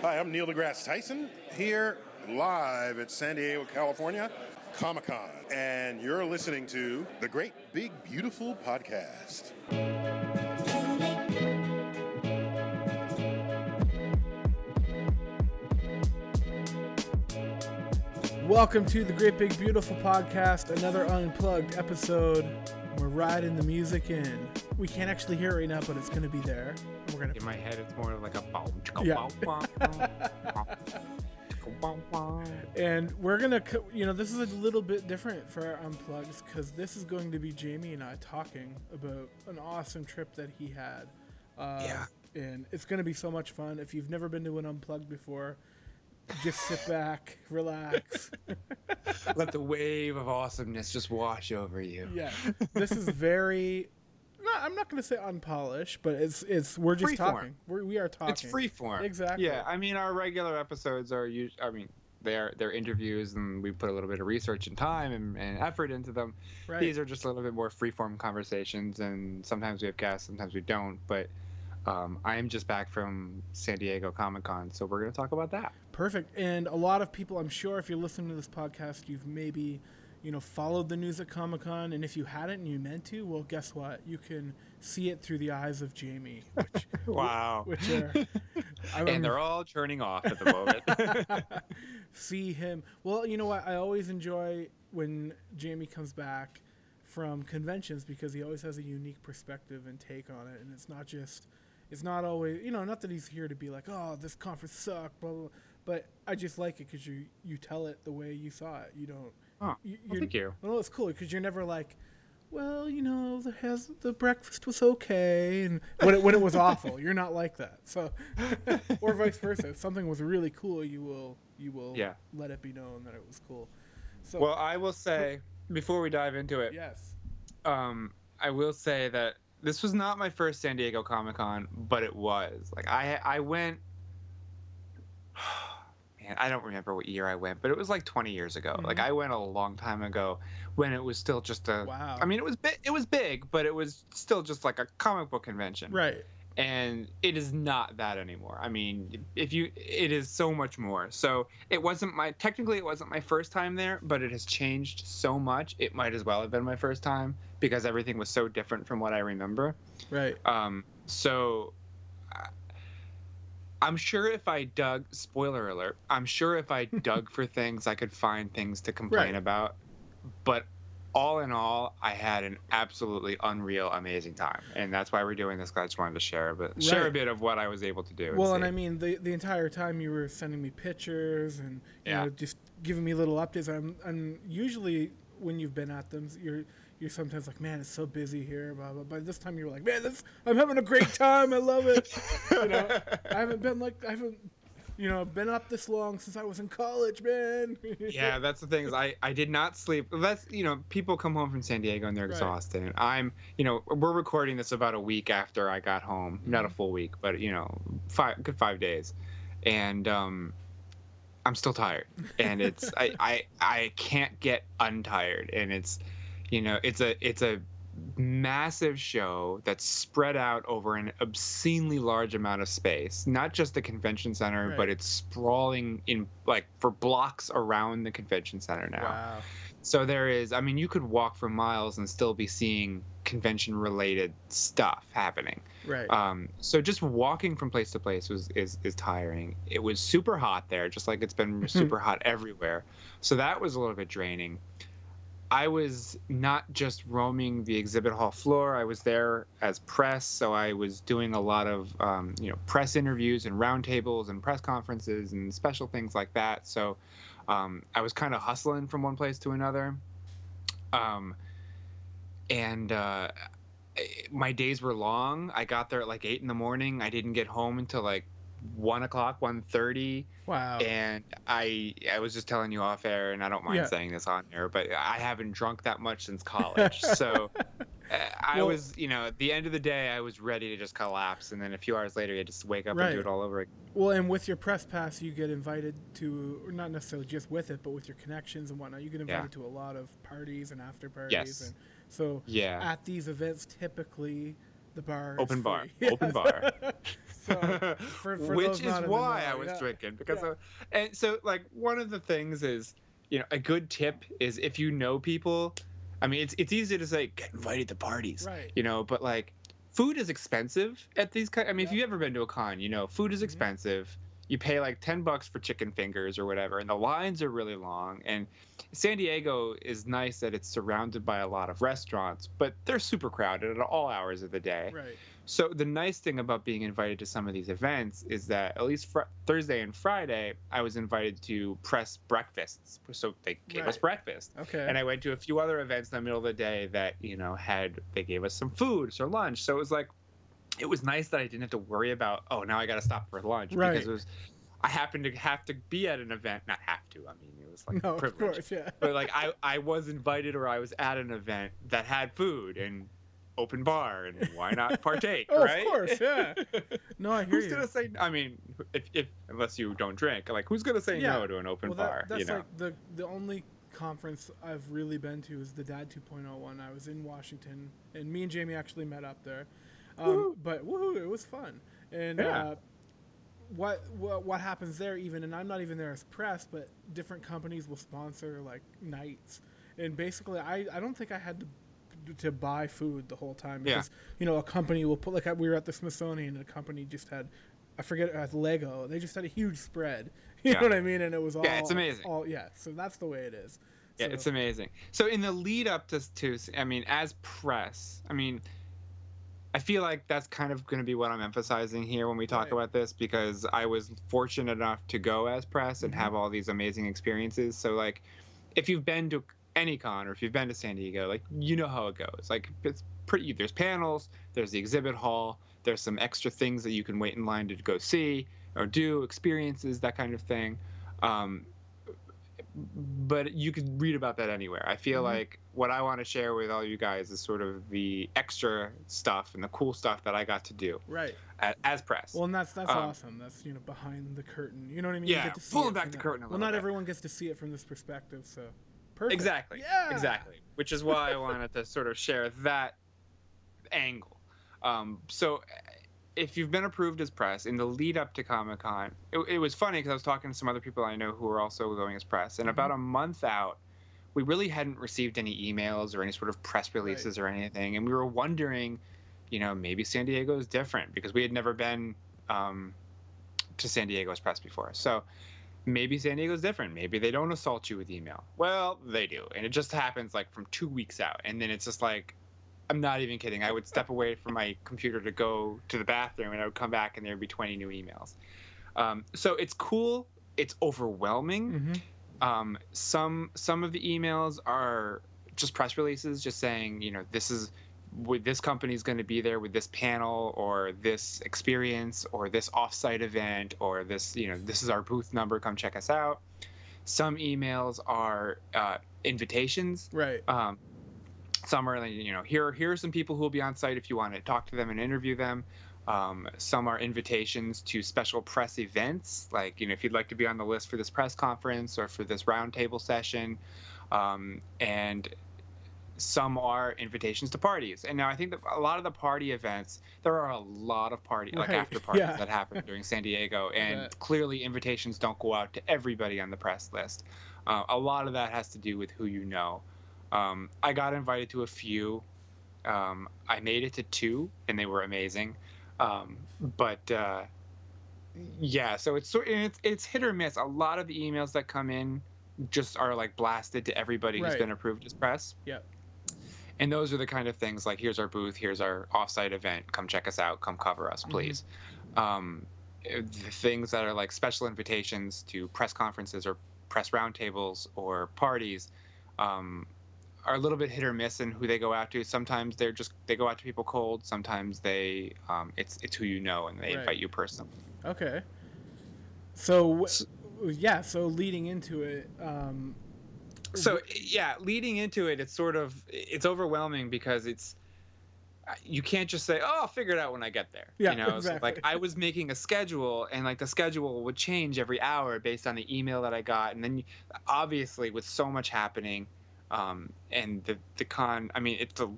Hi, I'm Neil deGrasse Tyson here live at San Diego, California, Comic Con. And you're listening to the Great Big Beautiful Podcast. Welcome to the Great Big Beautiful Podcast, another unplugged episode. We're riding the music in. We can't actually hear it right now, but it's going to be there. We're gonna In my head, it's more like a Yeah. bow, bow, bow, chicka, bow, bow. and we're gonna, you know, this is a little bit different for our unplugs because this is going to be Jamie and I talking about an awesome trip that he had. Uh, Yeah. And it's going to be so much fun. If you've never been to an unplugged before, just sit back, relax. Let the wave of awesomeness just wash over you. Yeah, this is very. No, I'm not going to say unpolished, but it's it's we're just Freeform. talking. We're, we are talking. It's free form. Exactly. Yeah, I mean, our regular episodes are usually, I mean, they're they're interviews and we put a little bit of research and time and, and effort into them. Right. These are just a little bit more freeform conversations, and sometimes we have guests, sometimes we don't. But um, I am just back from San Diego Comic Con, so we're going to talk about that. Perfect. And a lot of people, I'm sure, if you're listening to this podcast, you've maybe, you know, followed the news at Comic Con, and if you hadn't and you meant to, well, guess what? You can see it through the eyes of Jamie, which, Wow. which are. And they're all turning off at the moment. see him. Well, you know what? I always enjoy when Jamie comes back from conventions because he always has a unique perspective and take on it, and it's not just. It's not always, you know, not that he's here to be like, oh, this conference sucked, blah blah. blah. But I just like it because you you tell it the way you saw it. You don't. Oh, you, well, thank you. Well, it's cool because you're never like, well, you know, the has the breakfast was okay, and when it when it was awful, you're not like that. So, or vice versa. If something was really cool, you will you will Yeah. let it be known that it was cool. So Well, I will say before we dive into it, yes, um, I will say that this was not my first San Diego Comic Con, but it was. Like I I went. Man, I don't remember what year I went, but it was like 20 years ago. Like Mhm. I went a long time ago when it was still just a. wow. I mean, it was big. It was big, but it was still just like a comic book convention. right, and it is not that anymore. I mean, if you, it is so much more. So it wasn't my technically it wasn't my first time there, but it has changed so much. It might as well have been my first time because everything was so different from what I remember. right, Um, so I'm sure if I dug, spoiler alert, I'm sure if I dug for things, I could find things to complain Right. about. But all in all, I had an absolutely unreal, amazing time, and that's why we're doing this. I just wanted to share a bit, share a bit of what I was able to do. Well, and see. I mean, the the entire time you were sending me pictures and you Yeah. know just giving me little updates. I'm and usually when you've been at them, you're you're sometimes like, man, it's so busy here. Blah blah. By this time, you were like, man, this I'm having a great time. I love it. You know, I haven't been like I haven't you know been up this long since I was in college, man. yeah, that's the thing is I, I did not sleep. That's you know people come home from San Diego and they're Right. exhausted. And I'm you know we're recording this about a week after I got home, not a Mhm. full week, but you know five good five days, and um, I'm still tired, and it's I, I I can't get untired, and it's you know it's a it's a massive show that's spread out over an obscenely large amount of space not just the convention center but it's sprawling in like for blocks around the convention center now. Wow. so there is i mean you could walk for miles and still be seeing convention related stuff happening. Right. um, so just walking from place to place was is, is tiring. It was super hot there just like it's been super hot everywhere. So that was a little bit draining I was not just roaming the exhibit hall floor. I was there as press, so I was doing a lot of um, you know press interviews and roundtables and press conferences and special things like that. So um, I was kind of hustling from one place to another, um, and uh, my days were long. I got there at like eight in the morning. I didn't get home until like one o'clock, one thirty wow. and I I was just telling you off air, and I don't mind Yeah. saying this on air, but I haven't drunk that much since college. so uh, I Well- was, you know, at the end of the day, I was ready to just collapse, and then a few hours later, you just wake up and do it all over again. Well, and with your press pass, you get invited to, or not necessarily just with it, but with your connections and whatnot, you get invited to a lot of parties and after parties. Yes. And so Yeah, at these events, typically, The bar. Open bar. free. Open bar. so, for, for which is not in the why I was yeah. drinking because Yeah. of, and so like one of the things is you know a good tip is if you know people I mean it's it's easy to say get invited to parties Right. you know but like food is expensive at these kind I mean if you've ever been to a con you know food is Mhm. expensive you pay like 10 bucks for chicken fingers or whatever and the lines are really long and San Diego is nice that it's surrounded by a lot of restaurants but they're super crowded at all hours of the day Right. so the nice thing about being invited to some of these events is that at least fr- Thursday and Friday, I was invited to press breakfasts. So they gave us breakfast, Okay. and I went to a few other events in the middle of the day that you know had they gave us some food or lunch. So it was like, it was nice that I didn't have to worry about oh now I got to stop for lunch Right. because it was. I happened to have to be at an event, not have to. I mean, it was like no, privilege course, yeah. but like I, I was invited or I was at an event that had food and open bar and why not partake Oh, of course, yeah. No, I hear who's you. gonna say i mean if, if unless you don't drink like who's gonna say Yeah. no to an open well, bar that, that's you know like the the only conference I've really been to is the Dad 2.0 one. I was in Washington, and me and Jamie actually met up there. Um, but woohoo, it was fun. And Yeah. uh, what, what what happens there? Even and I'm not even there as press, but different companies will sponsor like nights. And basically, I, I don't think I had to to buy food the whole time Yeah. because you know a company will put like we were at the Smithsonian and a company just had I forget uh, Lego they just had a huge spread you Yeah. know what I mean and it was all Yeah, it's amazing. all yeah so that's the way it is yeah So- it's amazing so in the lead up to, to i mean as press i mean i feel like that's kind of going to be what i'm emphasizing here when we talk Right. about this because i was fortunate enough to go as press and Mhm. have all these amazing experiences so like if you've been to any con or if you've been to san diego like you know how it goes like it's pretty there's panels there's the exhibit hall there's some extra things that you can wait in line to go see or do experiences that kind of thing um, but you could read about that anywhere. I feel Mhm. like what I want to share with all you guys is sort of the extra stuff and the cool stuff that I got to do right as, as press. well and that's that's Um, awesome that's you know behind the curtain you know what I mean Yeah, get to see pulling back the curtain a well not bit. everyone gets to see it from this perspective so perfect exactly. yeah Exactly. Which is why I wanted to sort of share that angle. Um, so if you've been approved as press in the lead up to Comic Con, it, it was funny because I was talking to some other people I know who were also going as press, and Mhm. about a month out, we really hadn't received any emails or any sort of press releases or anything, and we were wondering, you know, maybe San Diego is different because we had never been um, to San Diego's press before, so. Maybe San Diego's different. Maybe they don't assault you with email. Well, they do. And it just happens like from two weeks out. And then it's just like, I'm not even kidding. I would step away from my computer to go to the bathroom and I would come back and there'd be 20 new emails. Um, so it's cool. It's overwhelming. hmm Um, some some of the emails are just press releases, just saying, you know, this is with this company's going to be there with this panel or this experience or this offsite event or this, you know, this is our booth number. Come check us out. Some emails are uh, invitations right um, some are you know here here are some people who will be on site if you want to talk to them and interview them. Um, some are invitations to special press events like you know if you'd like to be on the list for this press conference or for this roundtable session. Um, and some are invitations to parties. And now i think that a lot of the party events there are a lot of party like Right, after parties yeah. that happen during san diego and bet. clearly invitations don't go out to everybody on the press list. Uh, a lot of that has to do with who you know um, I got invited to a few. Um, I made it to two, and they were amazing. Um, but uh, yeah, so it's sort it's it's hit or miss. A lot of the emails that come in just are like blasted to everybody who's been approved as press. Yep. And those are the kind of things like here's our booth, here's our offsite event, come check us out, come cover us, Mhm. please. Um, the things that are like special invitations to press conferences or press roundtables or parties um, are a little bit hit or miss in who they go out to. Sometimes they're just they go out to people cold. Sometimes they um, it's it's who you know and they Right. invite you personally. okay so S- yeah so leading into it um So yeah, leading into it, it's sort of it's overwhelming because it's you can't just say, "Oh, I'll figure it out when I get there." Yeah, you know, So, exactly. like I was making a schedule, and like the schedule would change every hour based on the email that I got, and then obviously with so much happening, um, and the the con, I mean, it's the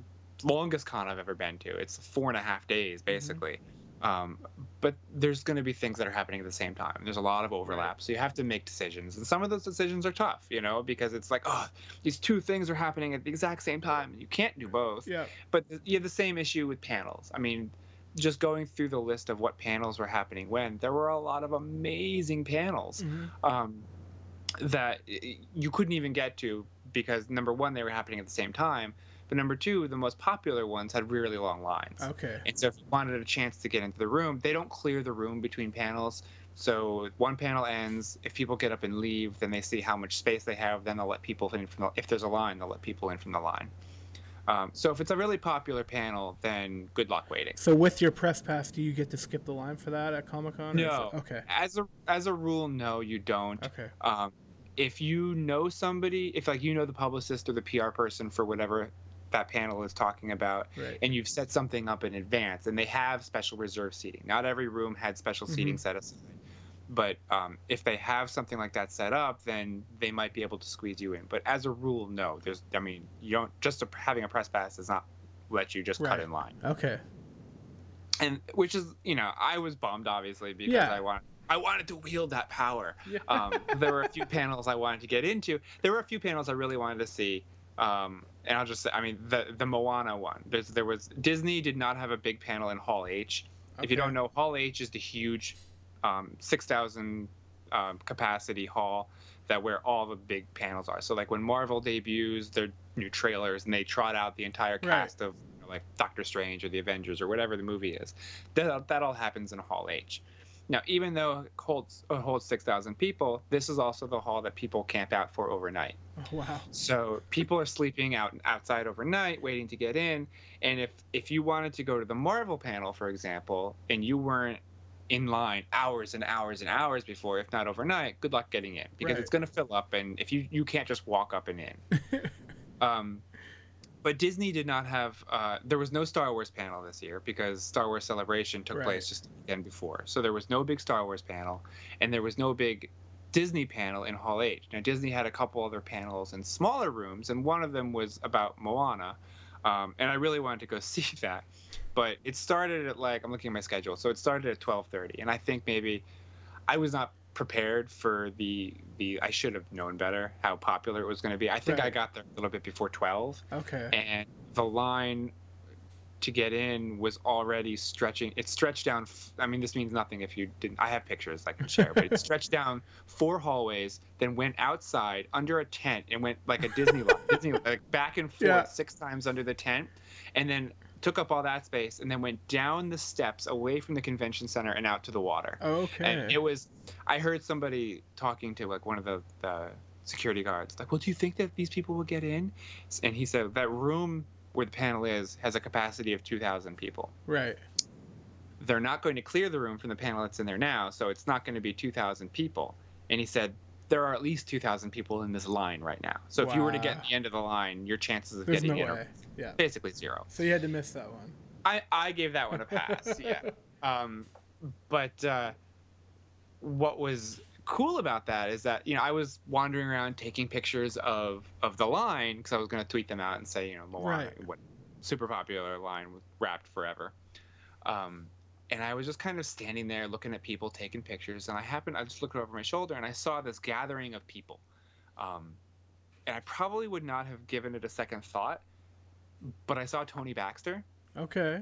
longest con I've ever been to. It's four and a half days Mm-hmm. basically. Um, but there's going to be things that are happening at the same time. There's a lot of overlap, so you have to make decisions, and some of those decisions are tough, you know, because it's like, oh, these two things are happening at the exact same time, and you can't do both. Yeah. But th- you have the same issue with panels. I mean, just going through the list of what panels were happening when, there were a lot of amazing panels Mhm. um, that you couldn't even get to because number one, they were happening at the same time, but number two, the most popular ones had really long lines. Okay. And so if you wanted a chance to get into the room, they don't clear the room between panels. So one panel ends. If people get up and leave, then they see how much space they have. Then they'll let people in from the. If there's a line, they'll let people in from the line. Um, so if it's a really popular panel, then good luck waiting. So with your press pass, do you get to skip the line for that at Comic Con? No. Okay. As a as a rule, no, you don't. Okay. um, if you know somebody if like you know the publicist or the pr person for whatever that panel is talking about Right. and you've set something up in advance and they have special reserve seating not every room had special seating set aside but um, if they have something like that set up then they might be able to squeeze you in but as a rule no there's i mean you don't just a, having a press pass does not let you just cut in line Okay. and which is you know i was bummed obviously because Yeah. i want i wanted to wield that power. Yeah. um, there were a few panels i wanted to get into. There were a few panels i really wanted to see um, and i'll just say i mean the the moana one. There's there was disney did not have a big panel in hall h. If you don't know hall h is the huge um, 6000 um, capacity hall that where all the big panels are. So like when marvel debuts their new trailers and they trot out the entire Right. cast of you know, like doctor strange or the avengers or whatever the movie is that, that all happens in hall h now even though it holds, it holds 6000 people this is also the hall that people camp out for overnight Oh, wow. so people are sleeping out outside overnight, waiting to get in. And if if you wanted to go to the Marvel panel, for example, and you weren't in line hours and hours and hours before, if not overnight, good luck getting in because Right. it's going to fill up, and if you you can't just walk up and in. um, but Disney did not have. Uh, there was no Star Wars panel this year because Star Wars Celebration took Right. place just weekend before. So there was no big Star Wars panel, and there was no big Disney panel in Hall H. Now Disney had a couple other panels in smaller rooms, and one of them was about Moana, um, and I really wanted to go see that. But it started at like I'm looking at my schedule, so it started at 12:30, and I think maybe I was not prepared for the the I should have known better how popular it was going to be. I think I got there a little bit before 12 Okay. and the line to get in was already stretching it stretched down I mean this means nothing if you didn't i have pictures i can share but it stretched down four hallways then went outside under a tent and went like a disney line disney like back and forth Yeah. six times under the tent and then took up all that space and then went down the steps away from the convention center and out to the water Okay. and it was i heard somebody talking to like one of the, the security guards like well do you think that these people will get in and he said that room where the panel is has a capacity of 2000 people right. they're not going to clear the room from the panel that's in there now so it's not going to be 2000 people and he said there are at least 2000 people in this line right now so if you were to get Wow. the end of the line your chances of There's getting no in way. are Yeah. basically zero So you had to miss that one. I, I gave that one a pass. yeah. Um, but uh, what was cool about that is that you know I was wandering around taking pictures of of the line because I was going to tweet them out and say you know Moana, Right. what super popular line with wrapped forever. Um, and I was just kind of standing there looking at people taking pictures, and I happened I just looked over my shoulder and I saw this gathering of people. Um, and I probably would not have given it a second thought, but I saw Tony Baxter. Okay.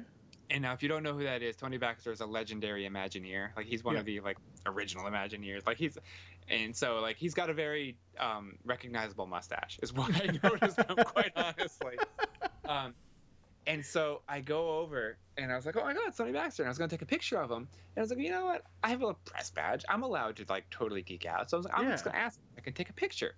And now, if you don't know who that is, Tony Baxter is a legendary Imagineer. Like he's one Yeah. of the like original Imagineers. Like he's, and so like he's got a very um, recognizable mustache. Is what I noticed. him, quite honestly. Um, and so I go over and I was like, oh my god, Tony Baxter. And I was gonna take a picture of him. And I was like, you know what? I have a press badge. I'm allowed to like totally geek out. So I was like, I'm just gonna ask. Him I can take a picture.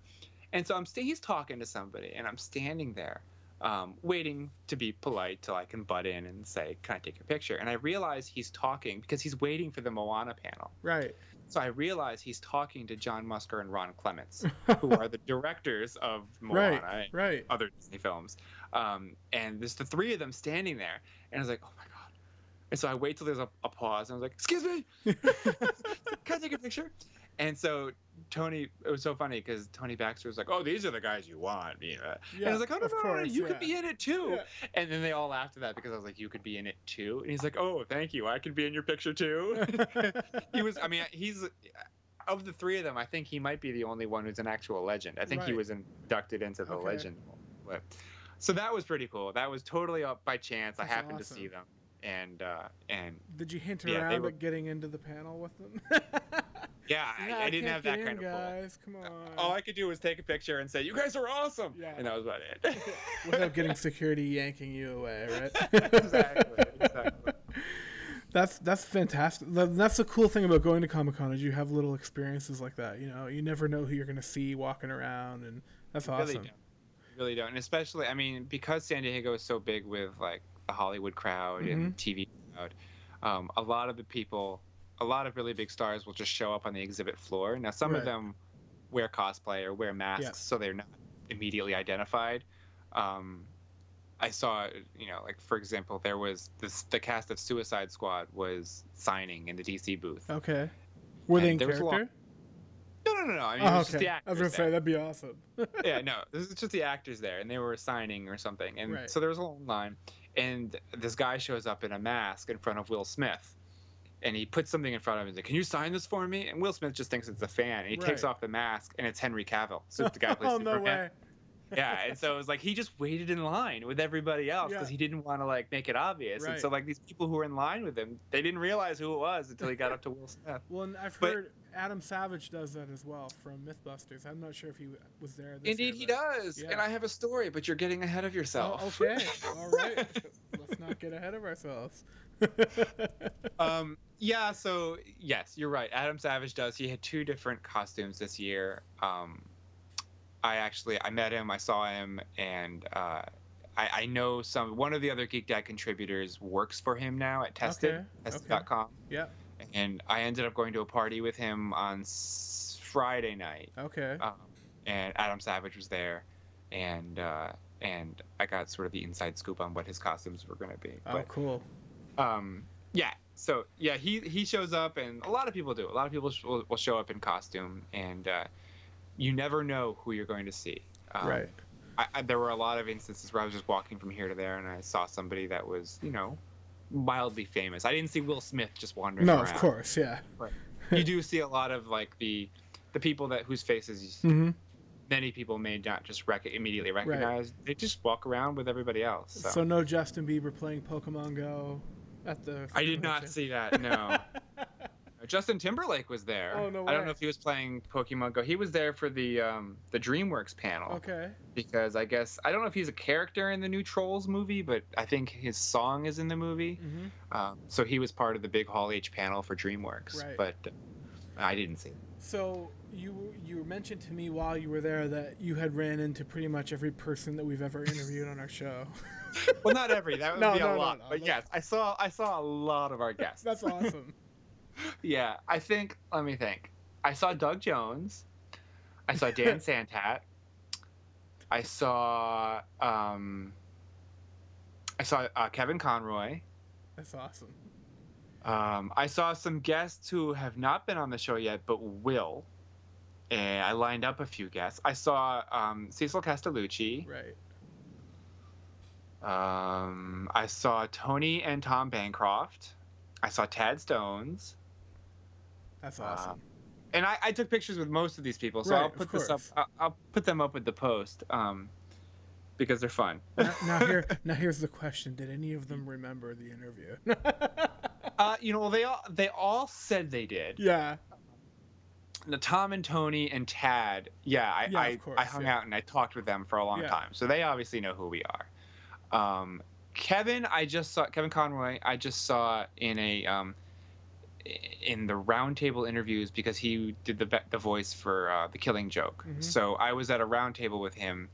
And so I'm st- he's talking to somebody, and I'm standing there um, waiting to be polite till I can butt in and say, "Can I take a picture?" And I realize he's talking because he's waiting for the Moana panel. Right. So I realize he's talking to John Musker and Ron Clements, who are the directors of Moana Right. and Right. other Disney films. Um, and there's the three of them standing there, and I was like, "Oh my god!" And so I wait till there's a, a pause, and I was like, "Excuse me, can I take a picture?" And so Tony, it was so funny because Tony Baxter was like, "Oh, these are the guys you want," you know. and I was like, "Oh no, no, no, no, you yeah. could be in it too." Yeah. And then they all laughed at that because I was like, "You could be in it too," and he's like, "Oh, thank you, I could be in your picture too." he was, I mean, he's of the three of them, I think he might be the only one who's an actual legend. I think he was inducted into the Okay. legend. But, so that was pretty cool. That was totally up by chance. I happened awesome. to see them, and uh, and Did you hint Yeah, around were- at getting into the panel with them? yeah, Yeah, I, I didn't have that kind in, of pull. guys. Come on. All I could do was take a picture and say, "You guys are awesome," Yeah. and that was about it. Without getting security yanking you away, right? exactly, exactly. That's that's fantastic. That's the cool thing about going to Comic Con is you have little experiences like that. You know, you never know who you're going to see walking around, and that's Really awesome. don't. Really don't. And especially, I mean, because San Diego is so big with like the Hollywood crowd and TV crowd, um, a lot of the people, a lot of really big stars will just show up on the exhibit floor. Now, some Right. of them wear cosplay or wear masks, Yeah. so they're not immediately identified. Um, I saw, you know, like for example, there was this the cast of Suicide Squad was signing in the DC booth. Okay. Were they in And was lot- character? No, no, no, no. I mean, Oh, was just okay. the I actors was gonna there. say that'd be awesome. yeah, no, this is just the actors there, and they were signing or something, and Right. so there was a long line, and this guy shows up in a mask in front of Will Smith, and he puts something in front of him. He's like, "Can you sign this for me?" And Will Smith just thinks it's a fan, and he takes off the mask, and it's Henry Cavill, so the guy plays oh no way! Yeah, and so it was like he just waited in line with everybody else because Yeah. he didn't want to like make it obvious, and so like these people who were in line with him, they didn't realize who it was until he got up to Will Smith. Well, and I've But- heard Adam Savage does that as well from MythBusters. I'm not sure if he was there. This Indeed, year, he does, yeah. and I have a story, but you're getting ahead of yourself. Oh, okay. All right. Let's not get ahead of ourselves. um yeah so yes you're right adam savage does he had two different costumes this year um i actually i met him i saw him and uh I, I know some one of the other Geek Dad contributors works for him now at Tested, Okay, Tested.com, yeah. and I ended up going to a party with him on s- Friday night, Okay. um, and Adam Savage was there, and uh, and I got sort of the inside scoop on what his costumes were going to be. oh, But cool. um yeah so yeah he he shows up and a lot of people do. A lot of people sh- will, will show up in costume and uh you never know who you're going to see. Um, right. I, I, there were a lot of instances where i was just walking from here to there and i saw somebody that was you know wildly famous. I didn't see will smith just wandering No, around. of course, yeah. you do see a lot of like the the people that whose faces hmm many people may not just rec- immediately recognize. They just walk around with everybody else so, So. no Justin Bieber playing Pokemon Go at the. i did not see that no Justin Timberlake was there. Oh, no I don't know if he was playing Pokemon Go. He was there for the um, the DreamWorks panel Okay. because I guess I don't know if he's a character in the new Trolls movie, but I think his song is in the movie. Mm-hmm. Um, so he was part of the big Hall H panel for DreamWorks, Right. but uh, I didn't see. It. So you you mentioned to me while you were there that you had ran into pretty much every person that we've ever interviewed on our show. Well, not every. That would No, be a no, no, lot. no. But yes, I saw I saw a lot of our guests. That's awesome. Yeah, I think. Let me think. I saw Doug Jones. I saw Dan Santat. I saw. Um, I saw uh, Kevin Conroy. That's awesome. Um, I saw some guests who have not been on the show yet, but will. And I lined up a few guests. I saw um, Cecil Castellucci. Right. Um, I saw Tony and Tom Bancroft. I saw Tad Stones. That's Uh, awesome. and I, I took pictures with most of these people, so Right, I'll put this up. I'll, I'll put them up with the post, um, because they're fun. now, now here now here's the question: Did any of them remember the interview? uh, you know, well, they all they all said they did. yeah. Now, Tom and Tony and Tad, yeah, I Yeah, I, course, I hung yeah. out and I talked with them for a long Yeah. time, so they obviously know who we are. Um, Kevin, I just saw Kevin Conroy. I just saw in a um, in the roundtable interviews because he did the the voice for uh, the Killing Joke. Mhm. So I was at a roundtable with him.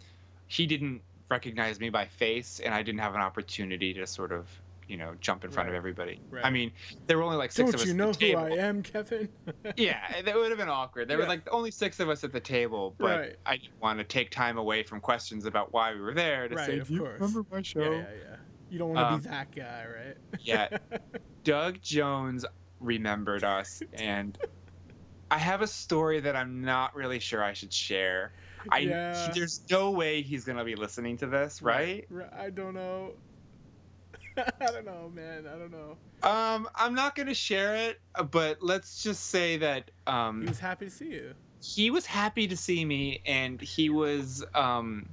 He didn't recognize me by face, and I didn't have an opportunity to sort of you know jump in front of everybody. Right. I mean, there were only like six Don't of us you at know who. I am, Kevin? yeah, that would have been awkward. There were like only six of us at the table, but Right. I didn't want to take time away from questions about why we were there to Right, say, of "Do you course. remember my show?" yeah, yeah, yeah. You don't want to Um, be that guy, right? Yeah. Doug Jones remembered us, and I have a story that I'm not really sure I should share. I Yeah. there's no way he's gonna be listening to this, right? Right, I don't know. I don't know, man. I don't know. Um, I'm not gonna share it, but let's just say that He um, was happy to see you. he was happy to see me, and he was um,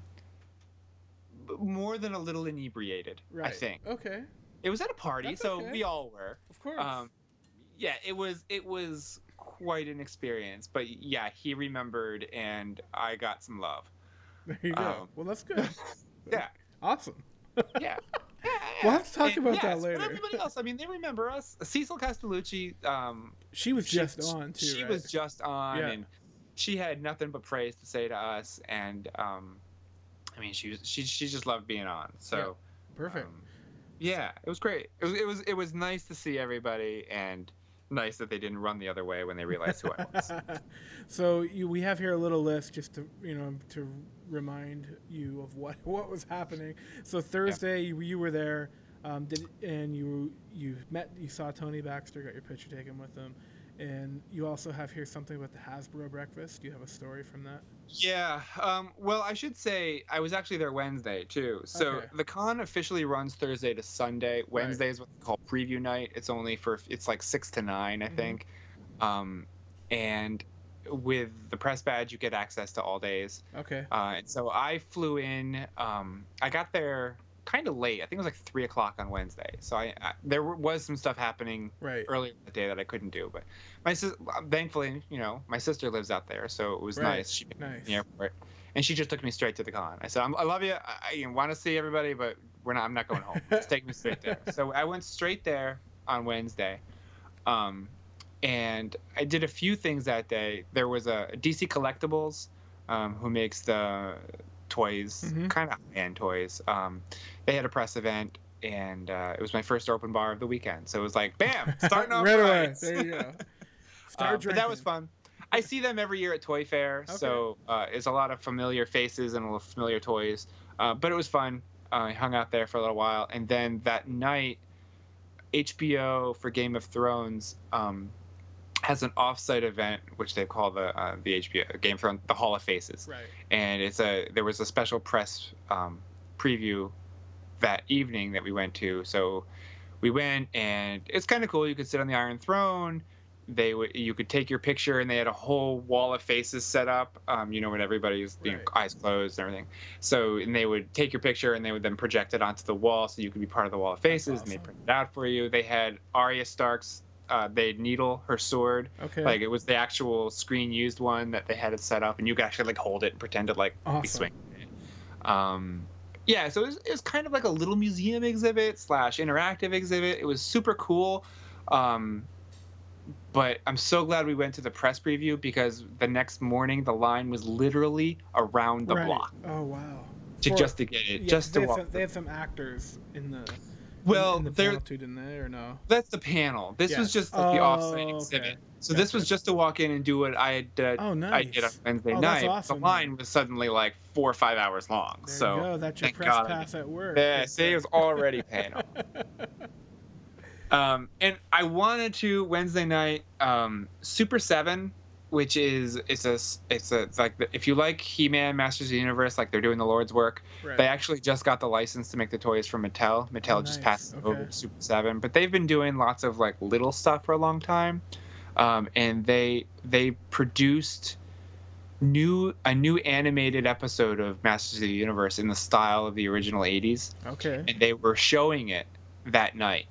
more than a little inebriated. Right. I think Okay. it was at a party, That's so okay. we all were. Of course. Um, yeah, it was it was quite an experience, but yeah, he remembered, and I got some love. there you go. um, well, that's good. Yeah. Awesome. Yeah. We'll have to talk And about that yes, but later. Everybody else, I mean, they remember us. Cecil Castellucci, um, She was she- just on too. She right? was just on, Yeah. and she had nothing but praise to say to us. And um, I mean, she was she she just loved being on. So perfect. um, yeah, it was great. It was it was it was nice to see everybody, and nice that they didn't run the other way when they realized who I was. so you, we have here a little list just to you know to remind you of what what was happening. So Thursday you, you were there, um, did and you you met you saw Tony Baxter, got your picture taken with him, and you also have here something about the Hasbro breakfast. Do you have a story from that? Yeah. Um, well, I should say I was actually there Wednesday too. So Okay. the con officially runs Thursday to Sunday. Wednesday is what they call preview night. It's only for it's like six to nine, I Mhm. think. Um, and with the press badge, you get access to all days. Okay. Uh, and so I flew in. Um, I got there kind of late. I think it was like three o'clock on Wednesday. So I, I there was some stuff happening Right. earlier in the day that I couldn't do. But my sis, thankfully, you know, my sister lives out there, so it was Right. nice. She picked me up Nice. the airport, and she just took me straight to the con. I said, I'm, "I love you. I, I want to see everybody, but we're not. I'm not going home. Just take me straight there." so I went straight there on Wednesday, um, and I did a few things that day. There was a DC Collectibles, um, who makes the toys, Mhm. kind of end toys. Um, they had a press event. And uh, it was my first open bar of the weekend, so it was like, bam, starting off right away. There you go. Start Uh, but that was fun. I see them every year at Toy Fair, so uh, it's a lot of familiar faces and familiar toys. Uh, but it was fun. Uh, I hung out there for a little while, and then that night, HBO for Game of Thrones um, has an off-site event, which they call the uh, the HBO Game Thrones, the Hall of Faces, Right. and it's a there was a special press um, preview that evening that we went to. So we went, and it's kind of cool. You could sit on the Iron Throne. They would you could take your picture, and they had a whole wall of faces set up. Um, you know, when everybody's you know, eyes closed and everything. So and they would take your picture, and they would then project it onto the wall, so you could be part of the wall of faces, and they print it out for you. They had Arya Stark's. Uh, they needle her sword Okay. like it was the actual screen used one that they had it set up and you could actually like hold it and pretend to like be Awesome. swinging it um yeah so it was, it was kind of like a little museum exhibit slash interactive exhibit it was super cool um but i'm so glad we went to the press preview because the next morning the line was literally around the right. block Oh wow. to For- just to get it yeah, just they to had, walk some, they had some actors in the well in the there panel too, didn't they, or no? that's the panel this was just like the Oh, off-site okay. exhibit so this was just to walk in and do what i had uh, Oh, nice. I did on Wednesday Oh, night. awesome, the line was suddenly like four or five hours long. There so you go. That's your press God pass at work. yeah, see, it was already panel. Um, and I wanted to Wednesday night, um, Super Seven, which is it's a it's a it's like the, if you like He-Man, Masters of the Universe, like they're doing the Lord's work. Right. They actually just got the license to make the toys for Mattel. Mattel Oh, just nice. passed Okay. over to Super Seven, but they've been doing lots of like little stuff for a long time, um, and they they produced new a new animated episode of Masters of the Universe in the style of the original '80s, okay. and they were showing it that night.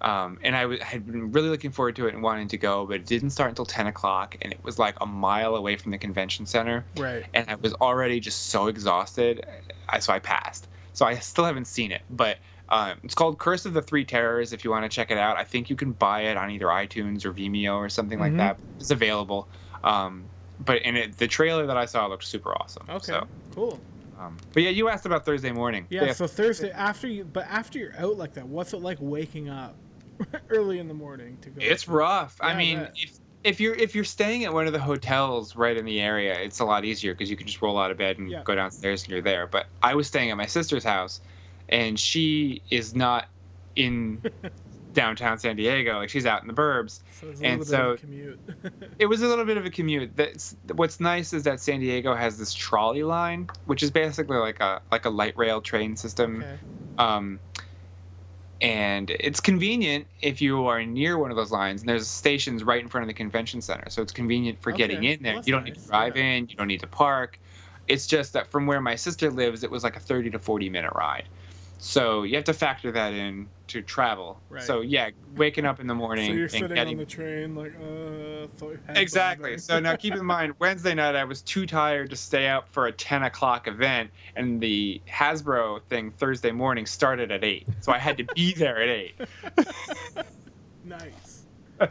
Um, and I w- had been really looking forward to it and wanting to go, but it didn't start until 10 o'clock, and it was like a mile away from the convention center Right. and I was already just so exhausted, I, so I passed. So I still haven't seen it, but um, it's called Curse of the Three Terrors. If you want to check it out, I think you can buy it on either iTunes or Vimeo or something Mhm. like that. It's available. Um, but in it, the trailer that I saw looked super awesome. Okay. So, Cool. um, but yeah, you asked about Thursday morning. Yeah, So Thursday after you, but after you're out like that, what's it like waking up early in the morning to go? It's rough. Yeah, I mean, if if you're if you're staying at one of the hotels right in the area, it's a lot easier because you can just roll out of bed and Yeah. go downstairs and you're there. But I was staying at my sister's house, and she is not in downtown San Diego. Like she's out in the burbs. So it's a And little bit of a so- commute. It was a little bit of a commute. That's what's nice is that San Diego has this trolley line, which is basically like a like a light rail train system. okay. Um, and it's convenient if you are near one of those lines. And there's stations right in front of the convention center, so it's convenient for getting in there. well, you don't that's need to drive yeah. in. You don't need to park. It's just that from where my sister lives, it was like a 30 to 40 minute ride. So you have to factor that in to travel. Right. So yeah, waking up in the morning. So you're and sitting getting on the train like, uh, thought you had Exactly. So now keep in mind, Wednesday night I was too tired to stay up for a 10 o'clock event, and the Hasbro thing Thursday morning started at 8. So I had to be there at 8. nice.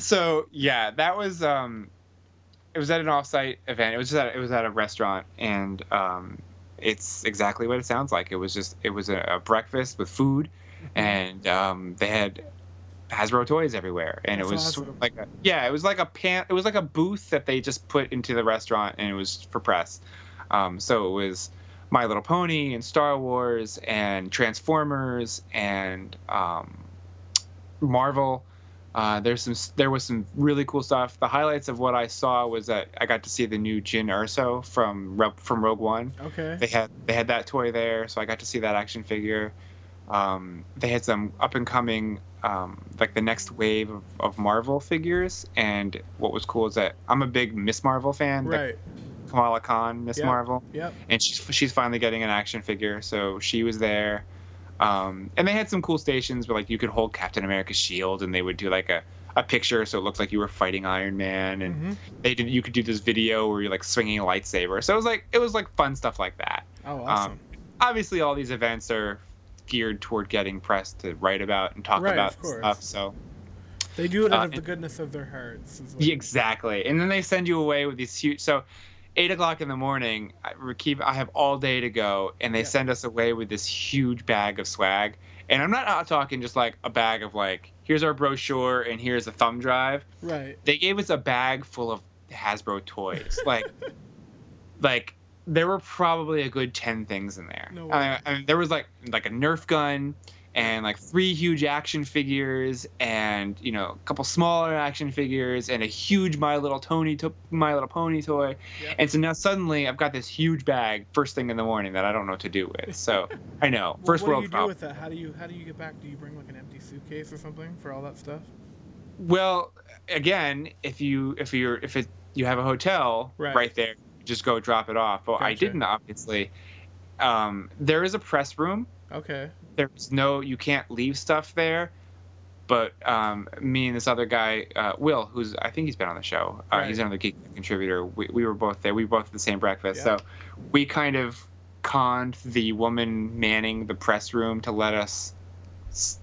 So yeah, that was um, it was at an off-site event. It was just at, it was at a restaurant, and um, it's exactly what it sounds like. It was just it was a, a breakfast with food, and um, they had Hasbro toys everywhere, and That's it was sort of like a yeah, it was like a pan, it was like a booth that they just put into the restaurant, and it was for press. Um, so it was My Little Pony and Star Wars and Transformers and um, Marvel. Uh, there's some there was some really cool stuff. The highlights of what I saw was that I got to see the new Jyn Erso from from Rogue One. Okay. They had they had that toy there, so I got to see that action figure. Um, they had some up and coming um, like the next wave of, of Marvel figures, and what was cool is that I'm a big Miss Marvel fan. Right. Kamala Khan, Miss Yep. Marvel, Yep. and she's she's finally getting an action figure, so she was there. Um, and they had some cool stations where like you could hold Captain America's shield, and they would do like a, a picture so it looked like you were fighting Iron Man, and hmm they did you could do this video where you're like swinging a lightsaber. So it was like it was like fun stuff like that. Oh, awesome. Obviously, all these events are geared toward getting press to write about and talk Right, about stuff. So they do it out uh, of the goodness of their hearts. Yeah, exactly. And then they send you away with these huge. So, eight o'clock in the morning, I keep. I have all day to go, and they Yeah. send us away with this huge bag of swag. And I'm not out talking just like a bag of like, here's our brochure and here's a thumb drive. Right. They gave us a bag full of Hasbro toys. Like, like there were probably a good ten things in there. No I way. mean, I mean, there was like like a Nerf gun and like three huge action figures and you know a couple smaller action figures and a huge My Little Tony to- My Little Pony toy. Yep. And so now suddenly I've got this huge bag first thing in the morning that I don't know what to do with. So I know Well, first what world do you do with that? How do you how do you get back? Do you bring like an empty suitcase or something for all that stuff? Well, again, if you if you're if it you have a hotel Right. right, there, just go drop it off. Well, I didn't obviously. Um, there is a press room. Okay. There's no you can't leave stuff there. But um, me and this other guy, uh, Will, who's I think he's been on the show. Uh, He's another geek contributor. We, we were both there. We both had the same breakfast. Yeah. So we kind of conned the woman manning the press room to let us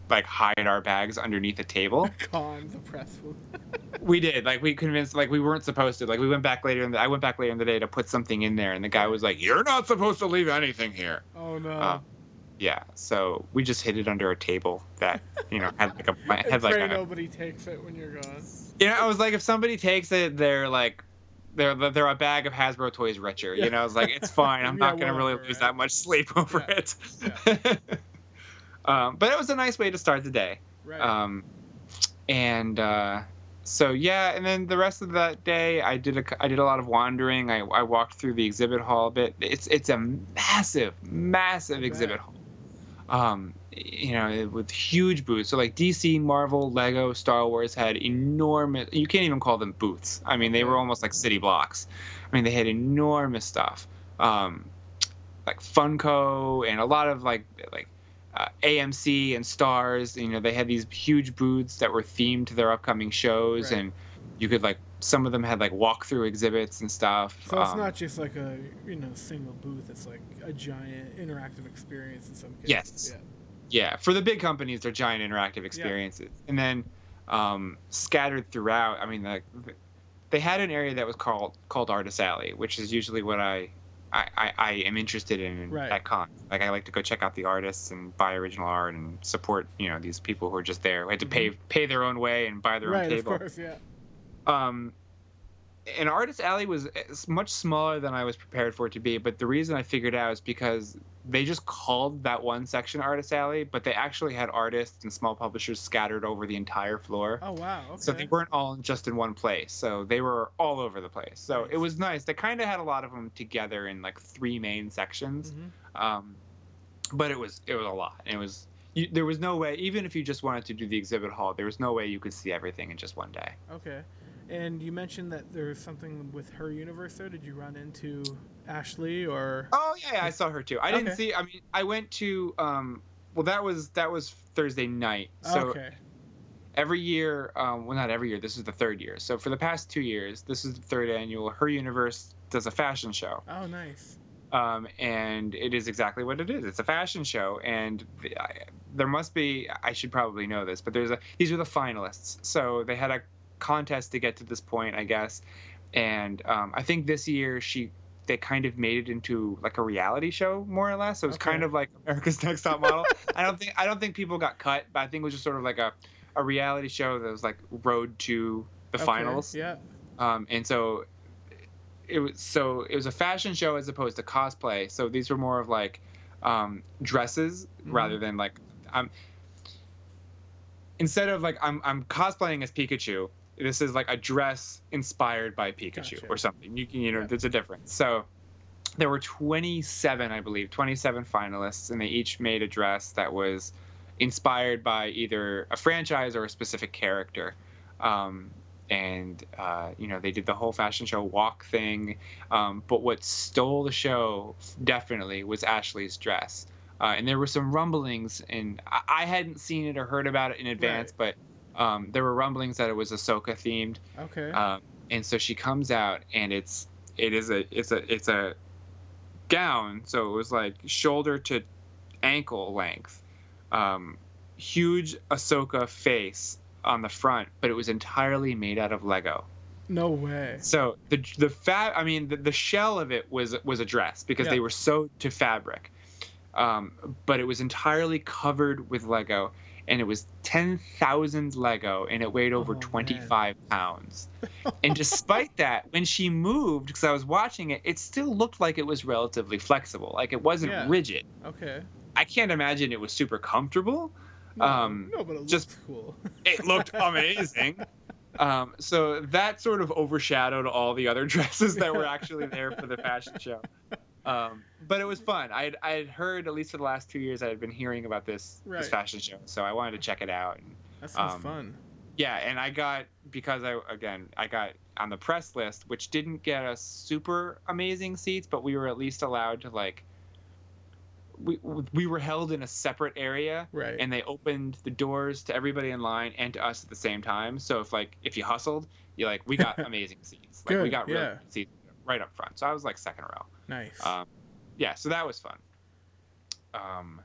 like hide our bags underneath a table. Con the press room. We did. Like we convinced like we weren't supposed to. Like we went back later in the I went back later in the day to put something in there and the guy was like, You're not supposed to leave anything here. Oh no. Uh, Yeah. So we just hid it under a table that, you know, had like a had like a nobody takes it when you're gone. You know, I was like if somebody takes it, they're like they're they're a bag of Hasbro toys richer. You know, I was like, it's fine. I'm Yeah, not gonna really lose right? that much sleep over Yeah. it. um, but it was a nice way to start the day. Right. Um, and uh, so yeah, and then the rest of that day, I did a I did a lot of wandering. I, I walked through the exhibit hall a bit. It's it's a massive, massive exhibit hall. Um, you know, with huge booths. So like DC, Marvel, Lego, Star Wars had enormous. You can't even call them booths. I mean, they were almost like city blocks. I mean, they had enormous stuff. Um, like Funko and a lot of like like uh, AMC and Starz. You know, they had these huge booths that were themed to their upcoming shows, Right. and you could like some of them had like walkthrough exhibits and stuff. so it's Um, not just like a you know single booth. It's like a giant interactive experience in some cases. Yes. yeah, for the big companies, they're giant interactive experiences, and then um, scattered throughout. I mean, like they had an area that was called called Artist Alley, which is usually what I. I, I, I am interested in Right. at con. Like I like to go check out the artists and buy original art and support you know these people who are just there who had to pay pay their own way and buy their Mm-hmm. Right. own Of course. Yeah. Um, an artist alley was much smaller than I was prepared for it to be. But the reason I figured out is because they just called that one section artist alley, but they actually had artists and small publishers scattered over the entire floor. Oh wow. Okay. So they weren't all just in one place. So they were all over the place. So it was nice. They kind of had a lot of them together in like three main sections. Mhm. Um, but it was it was a lot. It was you, there was no way even if you just wanted to do the exhibit hall, there was no way you could see everything in just one day. Okay. And you mentioned that there's something with her universe there. Did you run into Ashley or? Oh yeah, I saw her too. I didn't see. I mean, I went to. Um, well, that was that was Thursday night. So okay. every year, um, well, not every year. This is the third year. So for the past two years, this is the third annual. Her Universe does a fashion show. Oh, nice. um, and it is exactly what it is. It's a fashion show, and I, there must be. I should probably know this, but there's a. These are the finalists, so they had a contest to get to this point, I guess, and um, I think this year she. They kind of made it into like a reality show, more or less. So it was Okay. kind of like America's Next Top Model. I don't think I don't think people got cut, but I think it was just sort of like a, a reality show that was like road to the Okay, finals Yeah. um, and so it was so it was a fashion show as opposed to cosplay so these were more of like um, dresses rather than like i'm instead of like I'm, I'm cosplaying as pikachu this is like a dress inspired by pikachu Gotcha. or something. You can you know Yeah. there's a difference. So there were 27 i believe 27 finalists and they each made a dress that was inspired by either a franchise or a specific character. Um, and uh, you know they did the whole fashion show walk thing. Um, but what stole the show definitely was ashley's dress. Uh, and there were some rumblings and I-, I hadn't seen it or heard about it in advance but um, there were rumblings that it was ahsoka themed Okay. um, and so she comes out and it's it is a it's a it's a gown so it was like shoulder to ankle length um, huge ahsoka face on the front but it was entirely made out of lego no way. so the the fab i mean the, the shell of it was was a dress because Yeah. they were sewed to fabric um, but it was entirely covered with lego and it was 10,000 lego and it weighed over Oh, man. 25 pounds and despite that when she moved because i was watching it it still looked like it was relatively flexible like it wasn't Yeah. rigid Okay. i can't imagine it was super comfortable No, Um, no, but it just- cool. it looked amazing. Um, so that sort of overshadowed all the other dresses that were actually there for the fashion show. Um, but it was fun. I I had heard at least for the last two years I had been hearing about this Right. this fashion show, so I wanted to check it out. And That sounds um, fun. yeah, and I got because I again I got on the press list, which didn't get us super amazing seats, but we were at least allowed to like. We, we were held in a separate area Right. and they opened the doors to everybody in line and to us at the same time. So if like if you hustled, you like we got amazing seats. Like we got really yeah. seats right up front. So I was like second row. Nice. Um, yeah, so that was fun. Um,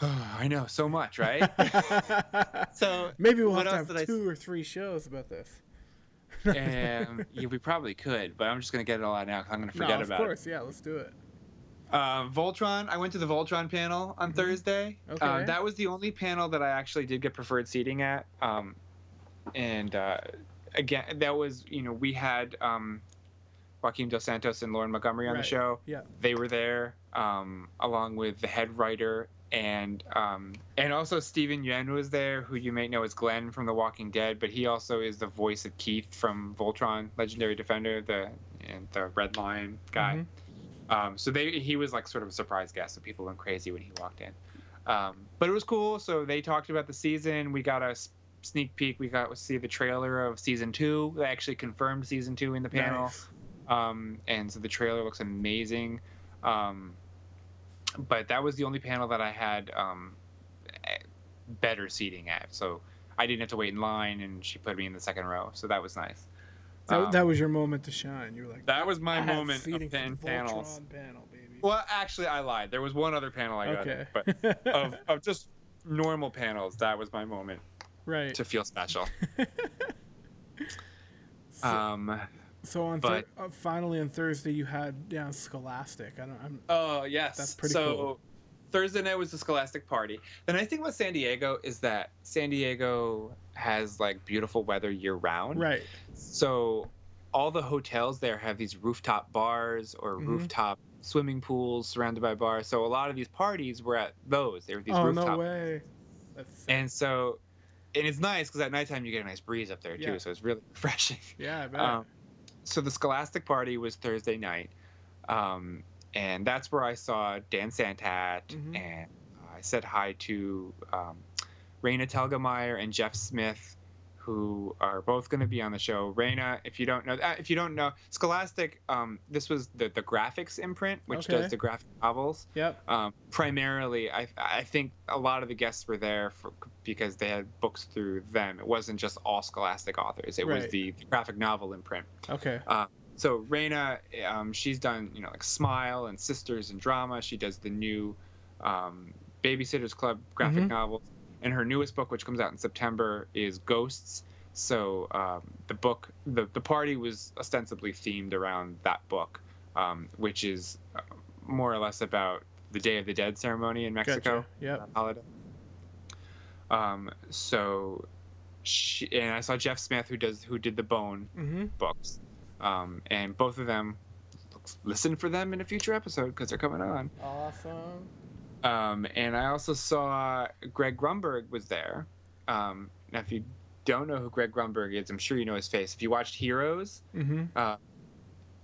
I know so much, right? so Maybe we'll have to have did I two or three shows about this. um, yeah, we probably could, but I'm just gonna get it all out now because I'm gonna forget of about it. Of course. Yeah, let's do it. Um, Voltron. I went to the Voltron panel on Mhm. Thursday. Okay. Um, that was the only panel that I actually did get preferred seating at. Um, and uh, again, that was you know we had um, Joaquin Dos Santos and Lauren Montgomery on Right. the show. Yeah. They were there um, along with the head writer and um, and also Steven Yeun was there, who you may know as Glenn from The Walking Dead, but he also is the voice of Keith from Voltron, Legendary Defender, the and the Red Lion guy. Mhm. Um, so they he was like sort of a surprise guest, so people went crazy when he walked in. Um, but it was cool. So they talked about the season. We got a sneak peek. We got to see the trailer of season two. They actually confirmed season two in the panel. Nice. Um, and so the trailer looks amazing. Um, but that was the only panel that I had um, better seating at. So I didn't have to wait in line, and she put me in the second row. So that was nice. That, Um, that was your moment to shine. You were like, that was my I moment of the panels. Panel. Well, actually, I lied. There was one other panel I got, okay. but of, of just normal panels, that was my moment right. to feel special. so, Um, so on but- thir- uh, finally on Thursday you had down Scholastic. I don't. I'm oh yes, That's pretty so, cool. Thursday night was the Scholastic party. The nice thing about San Diego is that San Diego has like beautiful weather year round. Right. So all the hotels there have these rooftop bars or Mhm. rooftop swimming pools surrounded by bars. So a lot of these parties were at those. They were these Oh rooftop. no way. That's. And so, and it's nice because at nighttime you get a nice breeze up there too. Yeah. So it's really refreshing. yeah, I bet. Um, so the Scholastic party was Thursday night, um, and that's where I saw Dan Santat, Mhm. and I said hi to um, Raina Telgemeier and Jeff Smith, who are both going to be on the show. Raina, if you don't know, uh, if you don't know, Scholastic, um, this was the the graphics imprint, which Okay. does the graphic novels. yep. Um, primarily, I I think a lot of the guests were there for, because they had books through them. It wasn't just all Scholastic authors. It was the, the graphic novel imprint. Okay. So Raina, um, she's done you know like Smile and Sisters and Drama. She does the new um, Babysitters Club graphic Mhm. novels, and her newest book, which comes out in September, is Ghosts. So um, the book, the the party was ostensibly themed around that book, um, which is uh, more or less about the Day of the Dead ceremony in Mexico Gotcha. Yep. Um, so, she, and I saw Jeff Smith who does who did the Bone Mm-hmm. books, um, and both of them. Listen for them in a future episode because they're coming on. Awesome. Um, and I also saw Greg Grunberg was there. Um, now, if you don't know who Greg Grunberg is, I'm sure you know his face. If you watched Heroes, Mm-hmm.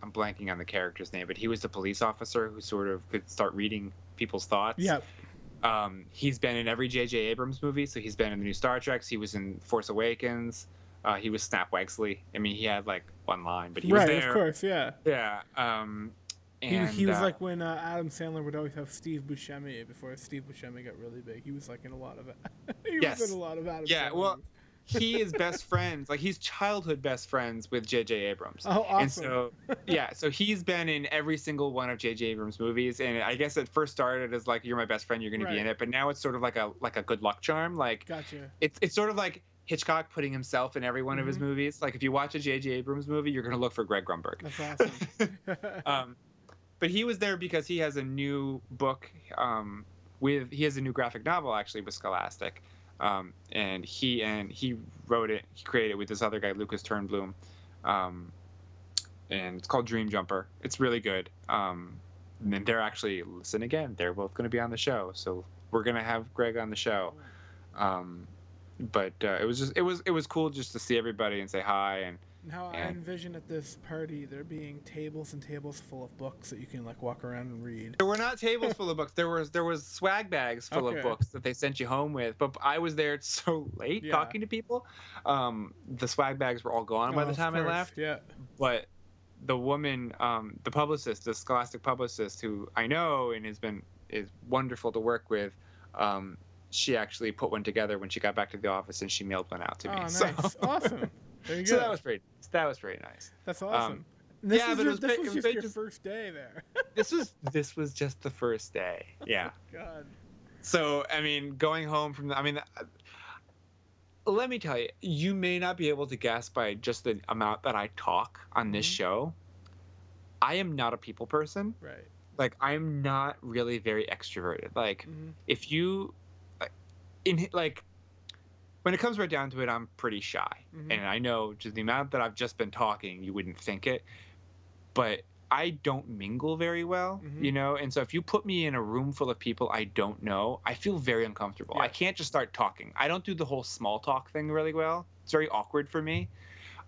I'm blanking on the character's name, but he was the police officer who sort of could start reading people's thoughts. Yep. Um, he's been in every J.J. Abrams movie, so he's been in the new Star Treks. He was in Force Awakens. Uh, he was Snap Wexley. I mean, he had like one line, but he right. was there. Right, Of course. Yeah. Yeah. Um, and he was uh, like when uh, Adam Sandler would always have Steve Buscemi before Steve Buscemi got really big. He was like in a lot of he Yes. was in a lot of Adam. Yeah, Sandler well, he is best friends. Like he's childhood best friends with J.J. Abrams. Oh, awesome. And so, yeah, so he's been in every single one of J.J. Abrams' movies, and I guess it first started as like you're my best friend, you're going to be in it, but now it's sort of like a like a good luck charm. Like Gotcha. it's it's sort of like Hitchcock putting himself in every one of his Mhm. movies. Like if you watch a J.J. Abrams movie, you're going to look for Greg Grunberg. That's awesome. um, but he was there because he has a new book um, with he has a new graphic novel actually with Scholastic, um, and he and he wrote it, he created it with this other guy Lucas Turnbloom, um, and it's called Dream Jumper. It's really good. Um, and they're actually listen again. They're both going to be on the show, so we're going to have Greg on the show. Um, but uh, it was just it was it was cool just to see everybody and say hi and Now I And- envision at this party there being tables and tables full of books that you can like walk around and read. There were not tables full of books. There was there was swag bags full Okay. of books that they sent you home with. But I was there so late Yeah. talking to people. Um, the swag bags were all gone by Oh, the time I left. Yeah. But the woman, um, the publicist, the Scholastic publicist, who I know and has been is wonderful to work with. Um, she actually put one together when she got back to the office and she mailed one out to Oh, me. nice. So, awesome. There you go. so that was pretty. That was pretty nice. That's awesome. And yeah, was but it your- was this was it was just your just- first day there. This was this was just the first day. Yeah. God. So, I mean, going home from the, I mean, uh, let me tell you, you may not be able to guess by just the amount that I talk on this Mhm. show. I am not a people person. Right. Like, I'm not really very extroverted. Like, hmm if you, in like, when it comes right down to it, I'm pretty shy. Mhm. And I know just the amount that I've just been talking, you wouldn't think it. But I don't mingle very well, Mhm. you know? And so if you put me in a room full of people I don't know, I feel very uncomfortable. I can't just start talking. I don't do the whole small talk thing really well. It's very awkward for me.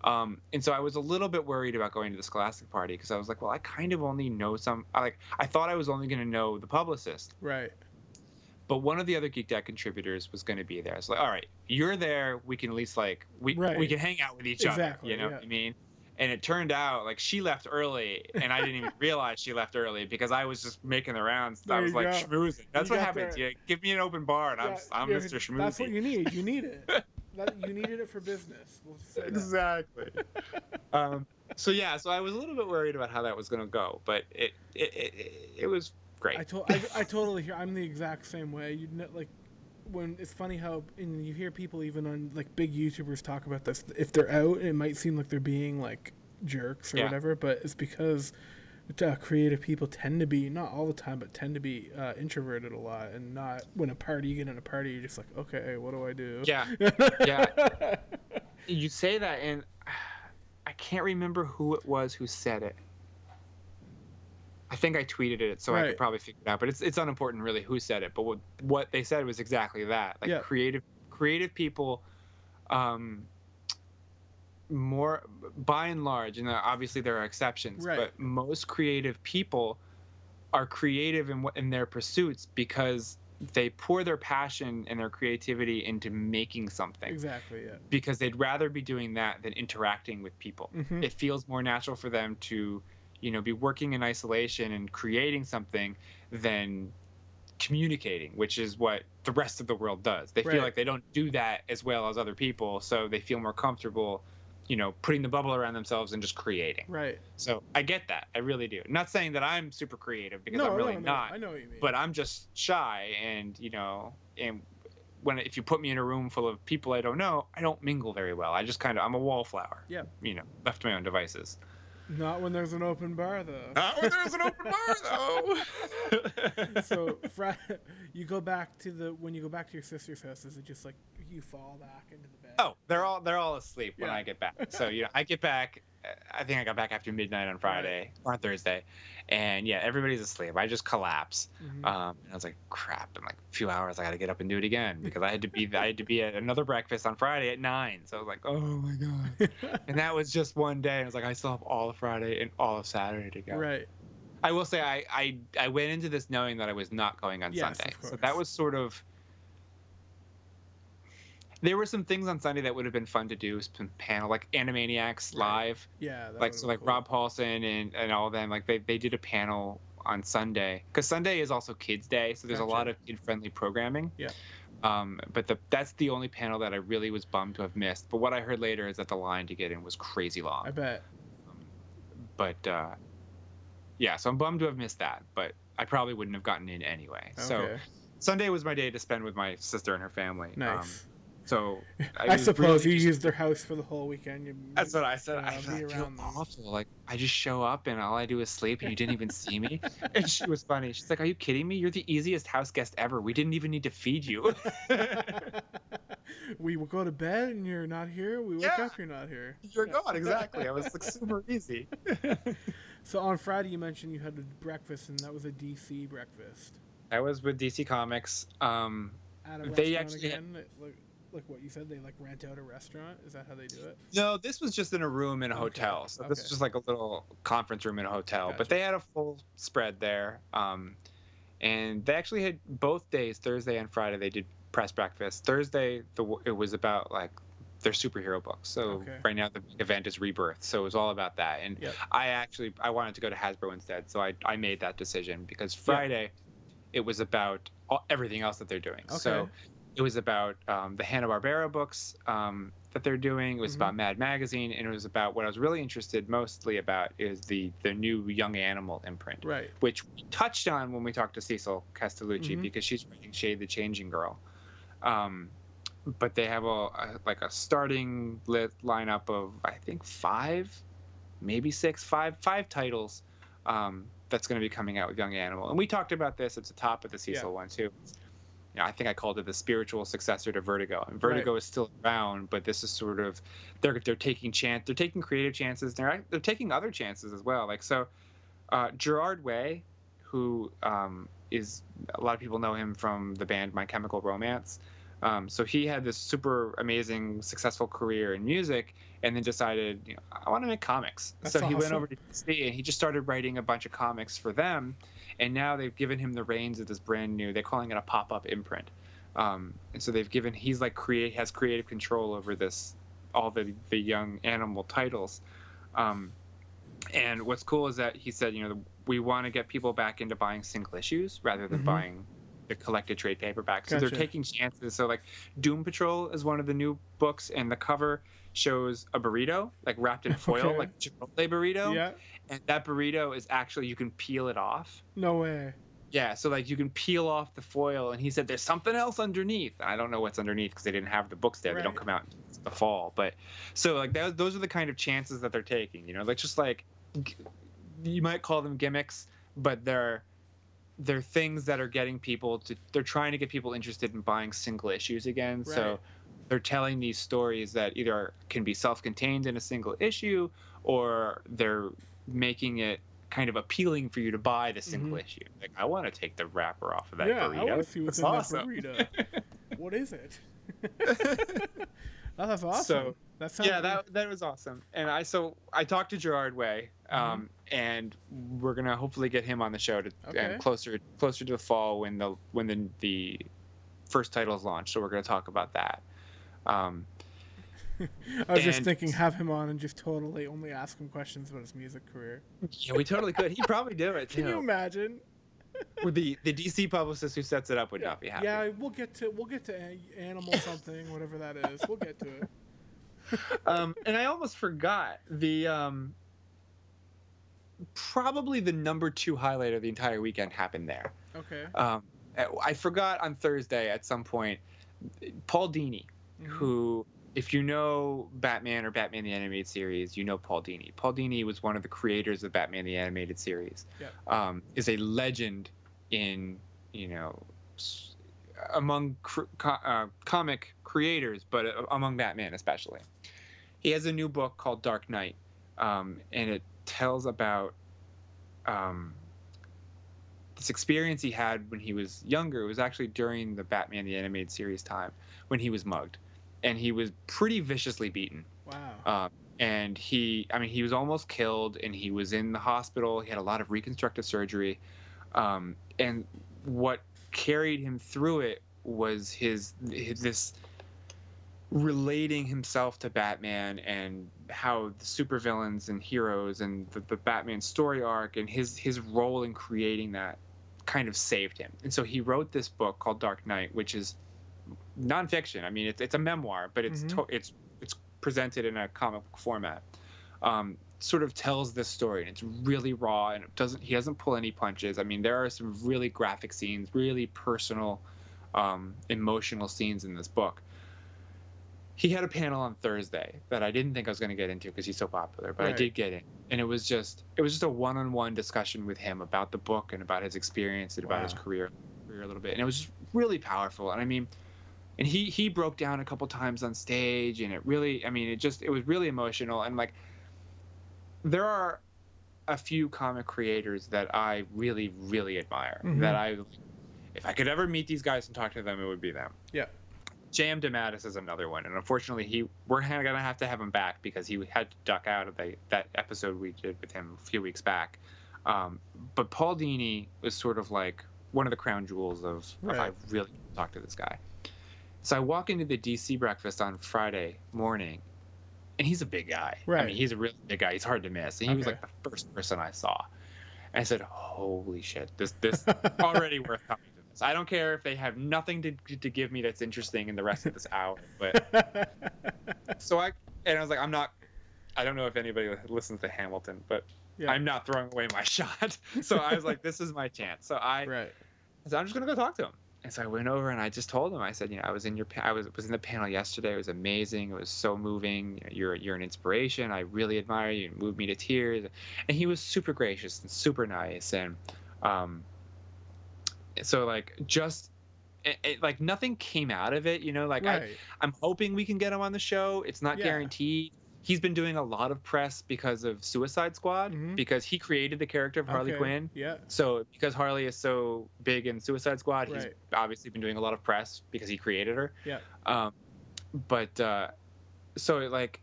Um, and so I was a little bit worried about going to the Scholastic party because I was like, well, I kind of only know some. I like I thought I was only going to know the publicist, Right. But one of the other Geek Dad contributors was going to be there. It's like, all right, you're there. We can at least like we we can hang out with each Exactly, other. You know yeah. what I mean? And it turned out like she left early, and I didn't even realize she left early because I was just making the rounds. I was like go. schmoozing. That's You what happens. there. You give me an open bar, and I'm I'm Mr. Schmoozy. That's what you need. You need it. you needed it for business. We'll exactly. um, so yeah, so I was a little bit worried about how that was going to go, but it it, it it was great. I, to- I, I totally hear. I'm the exact same way. You know, like when it's funny how and you hear people even on like big YouTubers talk about this. If they're out, it might seem like they're being like jerks or Yeah. whatever, but it's because uh, creative people tend to be not all the time, but tend to be uh, introverted a lot, and not when a party you get in a party, you're just like, okay, what do I do? Yeah, yeah. you say that, and I can't remember who it was who said it. I think I tweeted it, so I could probably figure it out. But it's it's unimportant, really, who said it. But what what they said was exactly that. Like Yeah. creative creative people, um, more by and large, and obviously there are exceptions, Right. but most creative people are creative in what in their pursuits because they pour their passion and their creativity into making something exactly. Yeah. because they'd rather be doing that than interacting with people. Mhm. It feels more natural for them to, you know, be working in isolation and creating something than communicating, which is what the rest of the world does. They Right. feel like they don't do that as well as other people, so they feel more comfortable, you know, putting the bubble around themselves and just creating. Right. So I get that. I really do. Not saying that I'm super creative because no, I'm really no, no, not I know what you mean. but I'm just shy and you know and when if you put me in a room full of people I don't know, I don't mingle very well. I just kind of I'm a wallflower. Yeah. You know, left to my own devices. Not when there's an open bar, though. Not when there's an open bar though. so Friday, you go back to the when you go back to your sister's house. Is it just like you fall back into the bed? oh, they're all they're all asleep when Yeah. I get back. So you know, I get back. I think I got back after midnight on Friday or on Thursday, and yeah, everybody's asleep. I just collapse. Mhm. Um, and I was like, crap. In like a few hours, I got to get up and do it again because I had to be I had to be at another breakfast on Friday at nine. So I was like, oh my god. and that was just one day. I was like, I still have all of Friday and all of Saturday to go. right. I will say, I, I I went into this knowing that I was not going on Yes, Sunday, so that was sort of. There were some things on Sunday that would have been fun to do, some panel like Animaniacs live, Yeah. that like so like cool. Rob Paulsen and and all of them, like they they did a panel on Sunday because Sunday is also Kids Day, so there's a lot of kid friendly programming. Yeah. Um, but the that's the only panel that I really was bummed to have missed. But what I heard later is that the line to get in was crazy long I bet. but uh, yeah, so I'm bummed to have missed that, but I probably wouldn't have gotten in anyway. So Sunday was my day to spend with my sister and her family. Um, nice. So I, was suppose really you just- used their house for the whole weekend. You, That's what I said. uh, I, I feel awful. Like I just show up and all I do is sleep, and you didn't even see me. And she was funny. She's like, "Are you kidding me? You're the easiest house guest ever. We didn't even need to feed you." we will go to bed and you're not here. We wake Yeah. up, you're not here. You're gone. Exactly. I was like super easy. So on Friday, you mentioned you had a breakfast, and that was a DC breakfast I was with DC Comics. Um, They actually had- again. Like, like what you said, they like rent out a restaurant. Is that how they do it? No, this was just in a room in a Okay, hotel. So this okay. was just like a little conference room in a hotel. Gotcha. But they had a full spread there. Um, and they actually had both days, Thursday and Friday, they did press breakfast. Thursday, the it was about like their superhero books. So Okay. right now the event is Rebirth. So it was all about that. And Yep. I actually I wanted to go to Hasbro instead. So I, I made that decision because Friday it was about all, everything else that they're doing. So Okay. It was about um, the Hanna Barbera books um, that they're doing. It was Mhm. about Mad Magazine, and it was about what I was really interested mostly about is the the new Young Animal imprint, Right. which we touched on when we talked to Cecil Castellucci Mhm. because she's writing Shade the Changing Girl. Um, but they have a, a like a starting lit lineup of I think five, maybe six, five five titles. Um, that's going to be coming out with Young Animal, and we talked about this at the top of the Cecil Yeah. one too. You know, I think I called it the spiritual successor to Vertigo, and Vertigo is still around, but this is sort of they're they're taking chance, they're taking creative chances, they're they're taking other chances as well. Like so, uh, Gerard Way, who um, is a lot of people know him from the band My Chemical Romance. Um, so he had this super amazing, successful career in music, and then decided, you know, I want to make comics. That's so he went over to DC and he just started writing a bunch of comics for them. And now they've given him the reins of this brand new. They're calling it a pop-up imprint. Um, and so they've given he's like create has creative control over this all the the young animal titles. Um, and what's cool is that he said, you know, we want to get people back into buying single issues rather than Mhm. buying the collected trade paperback. So they're taking chances. So like Doom Patrol is one of the new books, and the cover shows a burrito like wrapped in foil, Okay. like Chipotle burrito, Yeah. And that burrito is actually you can peel it off. No way. Yeah, so like you can peel off the foil, and he said there's something else underneath. I don't know what's underneath because they didn't have the books there. They don't come out in the fall, but so like those those are the kind of chances that they're taking. You know, like just like you might call them gimmicks, but they're they're things that are getting people to they're trying to get people interested in buying single issues again. Right. So they're telling these stories that either can be self-contained in a single issue or they're making it kind of appealing for you to buy the single Mhm. issue. Like I want to take the wrapper off of that yeah, burrito. I want to see what's That's in awesome. that burrito. what is it? Oh, that's awesome. So, that sounds yeah, that that was awesome. And I so I talked to Gerard Way, um, and we're gonna hopefully get him on the show to Okay. and closer closer to the fall when the when the the first title is launched. So we're gonna talk about that. Um, I was just thinking, have him on and just totally only ask him questions about his music career. yeah, we totally could. He'd probably do it Can you imagine? With the the DC publicist who sets it up would Yeah, not be happy. yeah, we'll get to we'll get to animal something, whatever that is. We'll get to it. um, and I almost forgot the um, probably the number two highlight of the entire weekend happened there. Okay. Um, I forgot on Thursday at some point, Paul Dini, Mhm. who, if you know Batman or Batman the Animated Series, you know Paul Dini. Paul Dini was one of the creators of Batman the Animated Series. Yep. Um, is a legend in, you know, among cr- co- uh, comic creators, but uh, among Batman especially. He has a new book called Dark Night, um, and it tells about um, this experience he had when he was younger. It was actually during the Batman the Animated Series time when he was mugged, and he was pretty viciously beaten. Wow. Um, and he, I mean, he was almost killed, and he was in the hospital. He had a lot of reconstructive surgery, um, and what carried him through it was his, his this relating himself to Batman and how the supervillains and heroes and the, the Batman story arc and his his role in creating that kind of saved him. And so he wrote this book called Dark Night, which is nonfiction. I mean, it's it's a memoir, but it's Mhm. to, it's it's presented in a comic book format. Um, sort of tells this story, and it's really raw, and it doesn't he doesn't pull any punches. I mean, there are some really graphic scenes, really personal, um, emotional scenes in this book. He had a panel on Thursday that I didn't think I was going to get into because he's so popular, but I did get in, and it was just it was just a one-on-one discussion with him about the book and about his experience and about his career, career a little bit, and it was really powerful. And I mean, and he he broke down a couple times on stage, and it really, I mean, it just it was really emotional, and like there are a few comic creators that I really really admire Mhm. that I if I could ever meet these guys and talk to them, it would be them. Yeah. J.M. DeMatteis is another one, and unfortunately, he we're gonna have to have him back because he had to duck out of the that episode we did with him a few weeks back. Um, but Paul Dini was sort of like one of the crown jewels of, of Right. I really talked to this guy. So I walk into the DC breakfast on Friday morning, and he's a big guy. Right. I mean, he's a really big guy. He's hard to miss. And he was like the first person I saw. And I said, "Holy shit! This this already worth coming to this. I don't care if they have nothing to to give me that's interesting in the rest of this hour." But so I and I was like, "I'm not. I don't know if anybody listens to Hamilton, but yeah. I'm not throwing away my shot." So I was like, "This is my chance." So I right. I said, I'm just gonna go talk to him. And so I went over and I just told him, I said, you know, I was in your, pa- I was was in the panel yesterday. It was amazing. It was so moving. You're you're an inspiration. I really admire you. You moved me to tears. And he was super gracious and super nice. And um, so like just. It, it, like nothing came out of it, you know. Like I. I'm hoping we can get him on the show. It's not Yeah. guaranteed. He's been doing a lot of press because of Suicide Squad, Mhm. because he created the character of Harley Okay, Quinn. Yeah. So because Harley is so big in Suicide Squad, he's obviously been doing a lot of press because he created her. Yeah. Um, but uh, so like,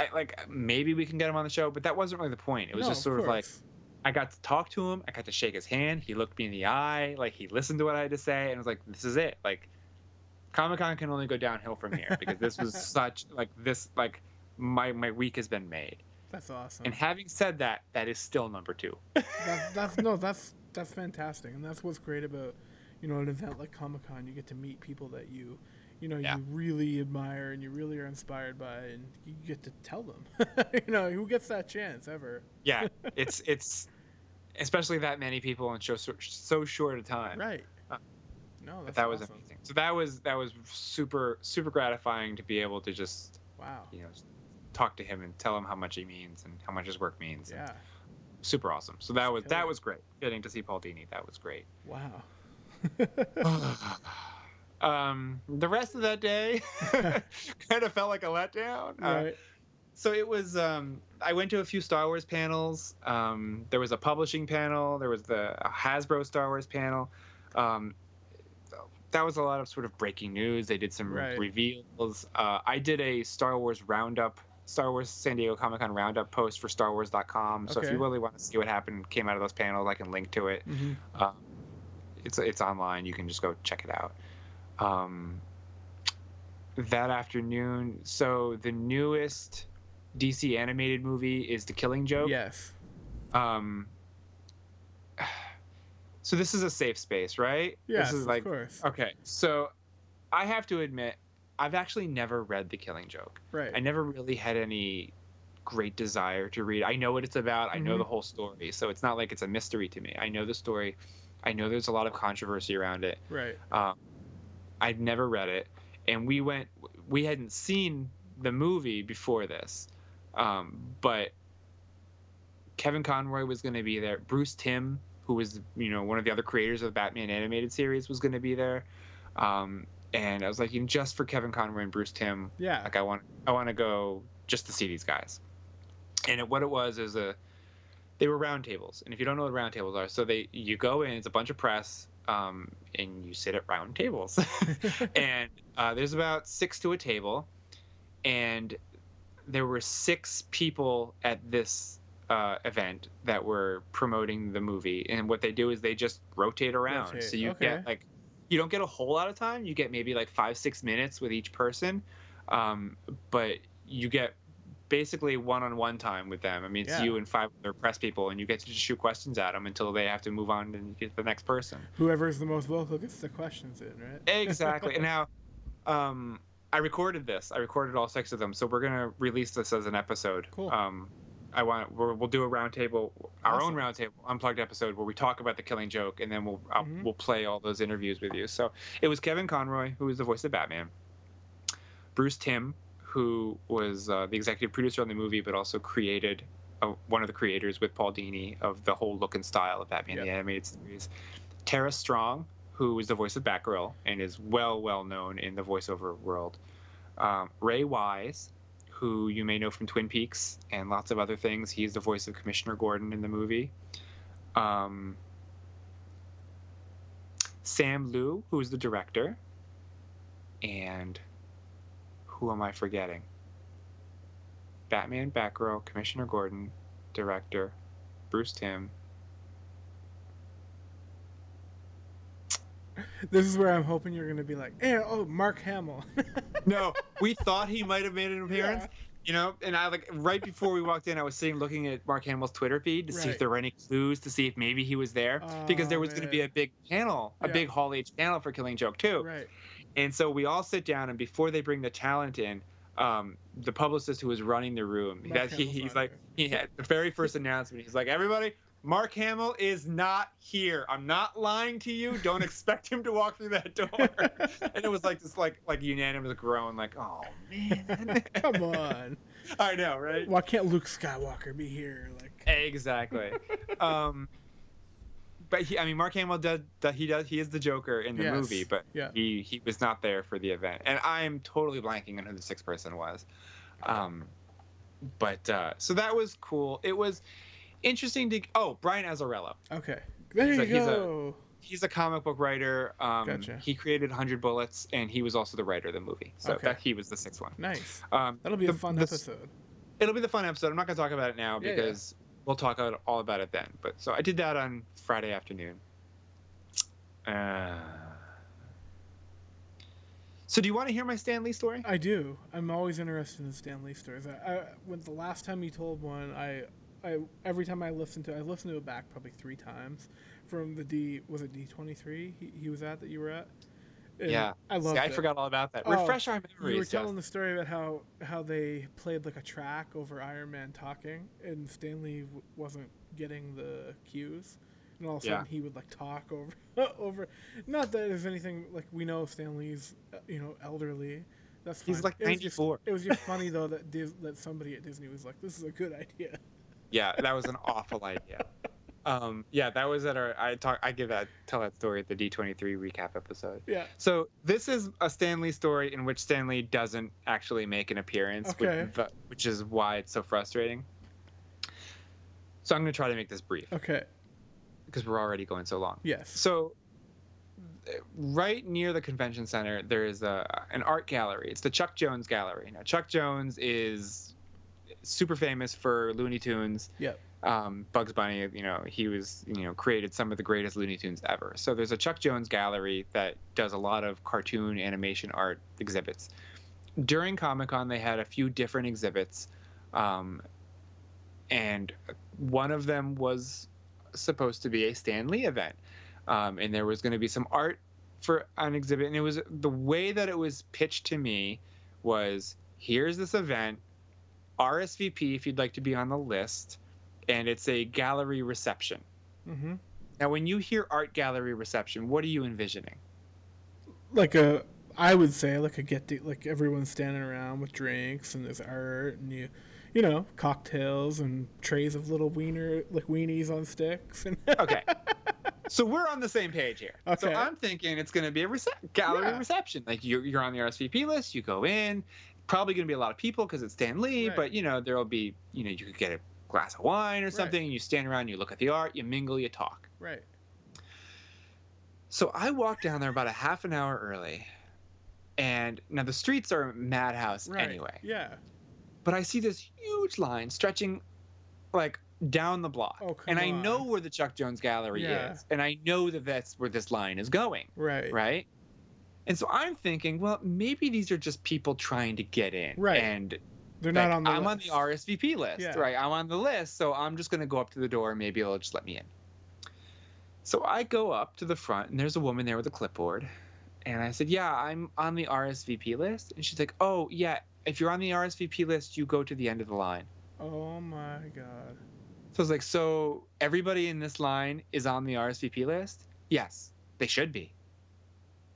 I like maybe we can get him on the show, but that wasn't really the point. It was No, just sort of like. I got to talk to him, I got to shake his hand, he looked me in the eye, like he listened to what I had to say, and was like, "This is it." Like, Comic Con can only go downhill from here because this was such like this like my my week has been made. That's awesome. And having said that, that is still number two. that, that's no, that's that's fantastic, and that's what's great about you know an event like Comic Con. You get to meet people that you you know Yeah. you really admire and you really are inspired by, and you get to tell them. you know who gets that chance ever? yeah it's it's especially that many people in so so short a time Right. Uh, No, that was awesome. amazing so that was that was super super gratifying to be able to just Wow. you know talk to him and tell him how much he means and how much his work means. Yeah. Super awesome. So that was that was great. Getting to see Paul Dini, that was great. Wow. um, the rest of that day kind of felt like a letdown. Uh, right. so it was um, i went to a few star wars panels um, there was a publishing panel there was the hasbro star wars panel um, that was a lot of sort of breaking news they did some Right. reveals uh, i did a star wars roundup star wars san diego comic-con roundup post for starwars.com so if you really want to see what happened came out of those panels i can link to it hmm um, it's it's online. You can just go check it out. Um, that afternoon, so the newest DC animated movie is The Killing Joke. Yes. Um, so this is a safe space, right? Yes. This is like of course. okay. So I have to admit, I've actually never read The Killing Joke. Right. I never really had any great desire to read. I know what it's about. I know Mhm. the whole story, so it's not like it's a mystery to me. I know the story. I know there's a lot of controversy around it. right. Um, I'd never read it, and we went. We hadn't seen the movie before this, um, but Kevin Conroy was going to be there. Bruce Timm, who was you know one of the other creators of the Batman animated series, was going to be there. Um, and I was like, just for Kevin Conroy and Bruce Timm, Yeah. like I want I want to go just to see these guys. And it, what it was is a they were round tables. And if you don't know what round tables are, so they you go in, it's a bunch of press, um, and you sit at round tables. and uh, there's about six to a table, and there were six people at this uh, event that were promoting the movie. And what they do is they just rotate around, Rotate, so you okay. get like you don't get a whole lot of time. You get maybe like five six minutes with each person, um, but you get basically one-on-one time with them. I mean, it's Yeah. you and five other press people, and you get to just shoot questions at them until they have to move on and get the next person. Whoever's the most vocal gets the questions in, right? Exactly. and now, um, I recorded this. I recorded all six of them, so we're gonna release this as an episode. Cool. Um, I want we're, we'll do a roundtable, our own roundtable unplugged episode where we talk about the Killing Joke, and then we'll I'll, Mhm. we'll play all those interviews with you. So it was Kevin Conroy who was the voice of Batman, Bruce Timm who was uh, the executive producer on the movie, but also created uh, one of the creators with Paul Dini of the whole look and style of Batman the animated series. Tara Strong, who is the voice of Batgirl and is well, well known in the voiceover world. Um, Ray Wise, who you may know from Twin Peaks and lots of other things. He's the voice of Commissioner Gordon in the movie. Um, Sam Liu, who is the director. And who am I forgetting? Batman, Batgirl, Commissioner Gordon, director, Bruce Timm. This is where I'm hoping you're gonna be like, eh, oh, Mark Hamill. No, we thought he might have made an appearance. Yeah. You know, and I like right before we walked in, I was sitting looking at Mark Hamill's Twitter feed to see if there were any clues to see if maybe he was there because there Oh, was going to be a big panel, a Yeah. big Hall H panel for Killing Joke too. right. And so we all sit down, and before they bring the talent in, um, the publicist who was running the room, that he, he's like, he had the very first announcement. He's like, everybody, Mark Hamill is not here. I'm not lying to you. Don't expect him to walk through that door. and it was like this, like, like unanimous groan, like, oh man. Come on. I know, right? Why can't Luke Skywalker be here? Like, Exactly. um, but he, I mean, Mark Hamill does, does he does he is the Joker in the Yes. movie, but Yeah. he he was not there for the event, and I am totally blanking on who the sixth person was. Um, but uh, so that was cool. It was interesting to oh Brian Azzarello. okay, there He's you a- he's a- go. He's a comic book writer. Um, Gotcha. He created Hundred Bullets, and he was also the writer of the movie. So Okay. that he was the sixth one. Nice. Um, That'll be the- a fun the- episode. it'll be the fun episode. I'm not going to talk about it now Yeah, yeah. because we'll talk about, all about it then. But so I did that on Friday afternoon. Uh, so do you want to hear my Stan Lee story? I do. I'm always interested in Stan Lee stories. I, I when the last time you told one, I, I every time I listened to, I listened to it back probably three times. From the D, was it D23? He, he was at that you were at. And yeah, I love. I forgot all about that. Oh, Refresh our memories. You were telling the story about how how they played like a track over Iron Man talking, and Stan Lee w- wasn't getting the cues, and all of a Yeah. sudden he would like talk over over. Not that there's anything like we know Stan Lee's uh, you know elderly. That's fine. He's like just- 94. It was just funny though that Dis- that somebody at Disney was like, "This is a good idea." Yeah, that was an awful idea. Um, yeah, that was at our. I talk. I give that tell that story at the D23 recap episode. Yeah. So this is a Stan Lee story in which Stan Lee doesn't actually make an appearance, which- Okay. but- which is why it's so frustrating. So I'm going to try to make this brief Okay. because we're already going so long. Yes. So, right near the convention center, there is a an art gallery. It's the Chuck Jones Gallery. Now, Chuck Jones is super famous for Looney Tunes. Yep. Um, Bugs Bunny, you know, he was, you know, created some of the greatest Looney Tunes ever. So there's a Chuck Jones Gallery that does a lot of cartoon animation art exhibits. During Comic Con, they had a few different exhibits, um, and one of them was supposed to be a Stan Lee event, um, and there was going to be some art for an exhibit. And it was the way that it was pitched to me was here's this event, RSVP if you'd like to be on the list, and it's a gallery reception. Mm-hmm. Now, when you hear art gallery reception, what are you envisioning? Like a, I would say like a get to, like everyone's standing around with drinks and there's art and you, you know, cocktails and trays of little wiener like weenies on sticks and. Okay. so we're on the same page here. Okay. So I'm thinking it's going to be a rece- gallery Yeah. reception. Like you're, you're on the RSVP list, you go in, probably going to be a lot of people because it's Stan Lee, Right. but you know, there'll be, you know, you could get a glass of wine or something, and you stand around, you look at the art, you mingle, you talk. right. So I walked down there about a half an hour early. And now the streets are madhouse Right. anyway. Yeah. But I see this huge line stretching like down the block. Oh, and I on. know where the Chuck Jones Gallery Yeah. is. And I know that that's where this line is going, Right. right? And so I'm thinking, well, maybe these are just people trying to get in. Right. And They're like, not on the. I'm on the RSVP list, Yeah. right? I'm on the list, so I'm just gonna go up to the door. Maybe they'll just let me in. So I go up to the front, and there's a woman there with a clipboard, and I said, "Yeah, I'm on the RSVP list." And she's like, "Oh, yeah. If you're on the RSVP list, you go to the end of the line." Oh my god. So I was like, "So everybody in this line is on the RSVP list?" Yes, they should be.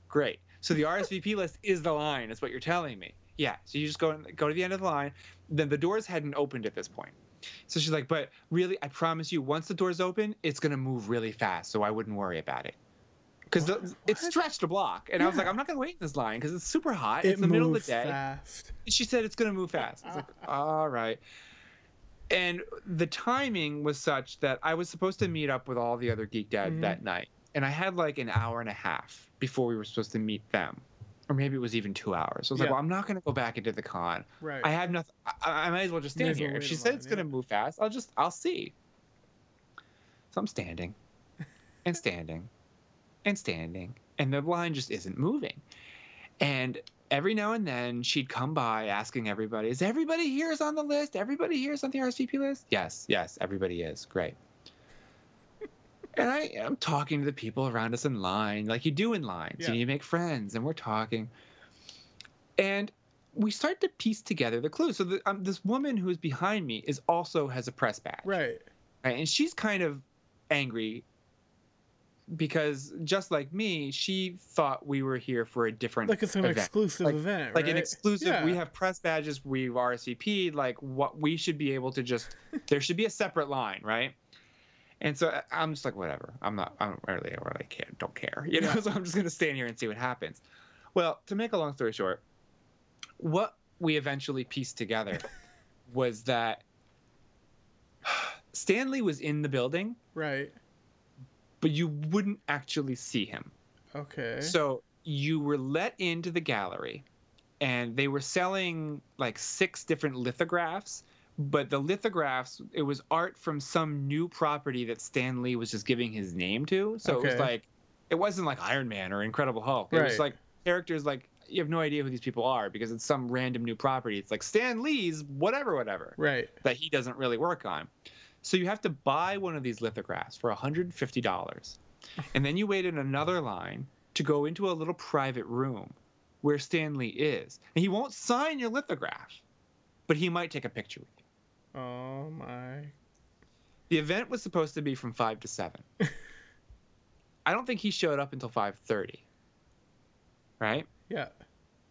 Great. So the RSVP list is the line. Is what you're telling me? Yeah. So you just go go to the end of the line. Then the doors hadn't opened at this point. So she's like, "But really, I promise you, once the doors open, it's gonna move really fast. So I wouldn't worry about it." Because it's stretched a block, and I was like, "I'm not gonna wait in this line because it's super hot. It it's the middle of the day." fast. She said it's going to move fast. I was like, all right. And the timing was such that I was supposed to meet up with all the other Geek Dad Mhm. that night. And I had like an hour and a half before we were supposed to meet them. Or maybe it was even two hours. So I was like, well, I'm not going to go back into the con. Right. I have nothing. I, I might as well just stand here. If she said line, it's going to yeah. move fast, I'll just, I'll see. So I'm standing and standing and standing. And the line just isn't moving. And every now and then she'd come by asking everybody, Is everybody here is on the list? Everybody here is on the RSVP list? Yes, yes, everybody is. Great. And I am talking to the people around us in line, like you do in lines, Yeah. and you make friends, and we're talking. And we start to piece together the clues. So the, um, this woman who is behind me is also has a press badge right. right? And she's kind of angry because just like me, she thought we were here for a different Like it's an event. exclusive Like- event. like an exclusive. We have press badges. We've RSVP'd. Like what we should be able to just. there should be a separate line, right? And so I'm just like, whatever. I'm not. I don't really, I really care. Don't care. You know. Yeah. So I'm just gonna stand here and see what happens. Well, to make a long story short, what we eventually pieced together was that Stan Lee was in the building, Right. but you wouldn't actually see him. Okay. So you were let into the gallery, and they were selling like six different lithographs. But the lithographs, it was art from some new property that Stan Lee was just giving his name to. So it was like, it wasn't like Iron Man or Incredible Hulk. It was like characters like you have no idea who these people are because it's some random new property. It's like Stan Lee's whatever, whatever right. that he doesn't really work on. So you have to buy one of these lithographs for $150. And then you wait in another line to go into a little private room where stan lee is. And he won't sign your lithograph, but he might take a picture with you. Oh my. The event was supposed to be from 5 to 7. I don't think he showed up until 5:30. Right? Yeah.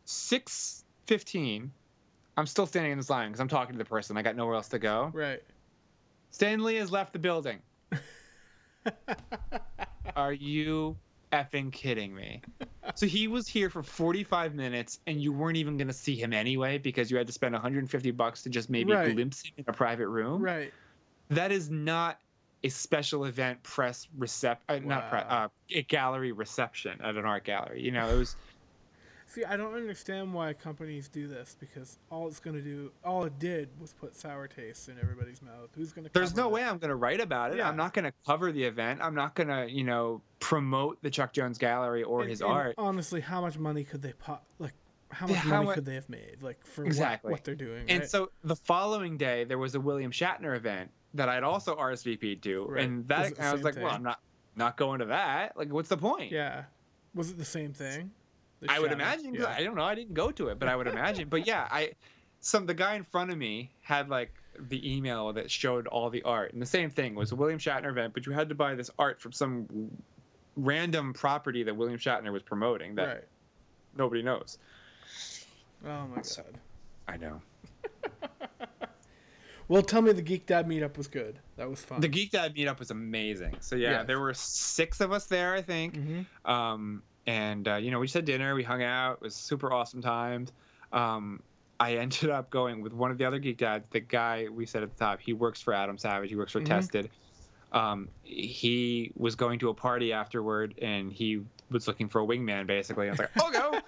6:15. I'm still standing in this line because I'm talking to the person. I got nowhere else to go. Right. Stan Lee has left the building. Are you effing kidding me? So he was here for 45 minutes and you weren't even going to see him anyway because you had to spend 150 bucks to just maybe Right. glimpse him in a private room. Right. That is not a special event press recep uh, not pre- uh, a gallery reception at an art gallery. You know, it was See, I don't understand why companies do this because all it's going to do, all it did was put sour taste in everybody's mouth. Who's going to? There's no way I'm going to write about it. Yeah. I'm not going to cover the event. I'm not going to, you know, promote the Chuck Jones Gallery or his art. Honestly, how much money could they pop? Like, how much how money mu- could they have made? Like for Exactly. what, what they're doing. And right? so the following day, there was a William Shatner event that I'd also RSVP'd to, Right. and that it I was like, well. I'm not not going to that. Like, what's the point? yeah, was it the same thing? The I would imagine. Yeah. I don't know. I didn't go to it, but I would imagine. but yeah, I some the guy in front of me had like the email that showed all the art, and the same thing was a William Shatner event, but you had to buy this art from some random property that William Shatner was promoting that Right. nobody knows. Oh my So- god. I know. Well, tell me the Geek Dad meetup was good. That was fun. The Geek Dad meetup was amazing. So yeah, Yes. there were six of us there, I think. hmm Um, and uh, you know, we just had dinner, we hung out, it was super awesome times. Um, I ended up going with one of the other geek dads, the guy we said at the top. He works for Adam Savage. He works for Mhm. Tested. Um, he was going to a party afterward, and he was looking for a wingman, basically. I was like, "I'll go."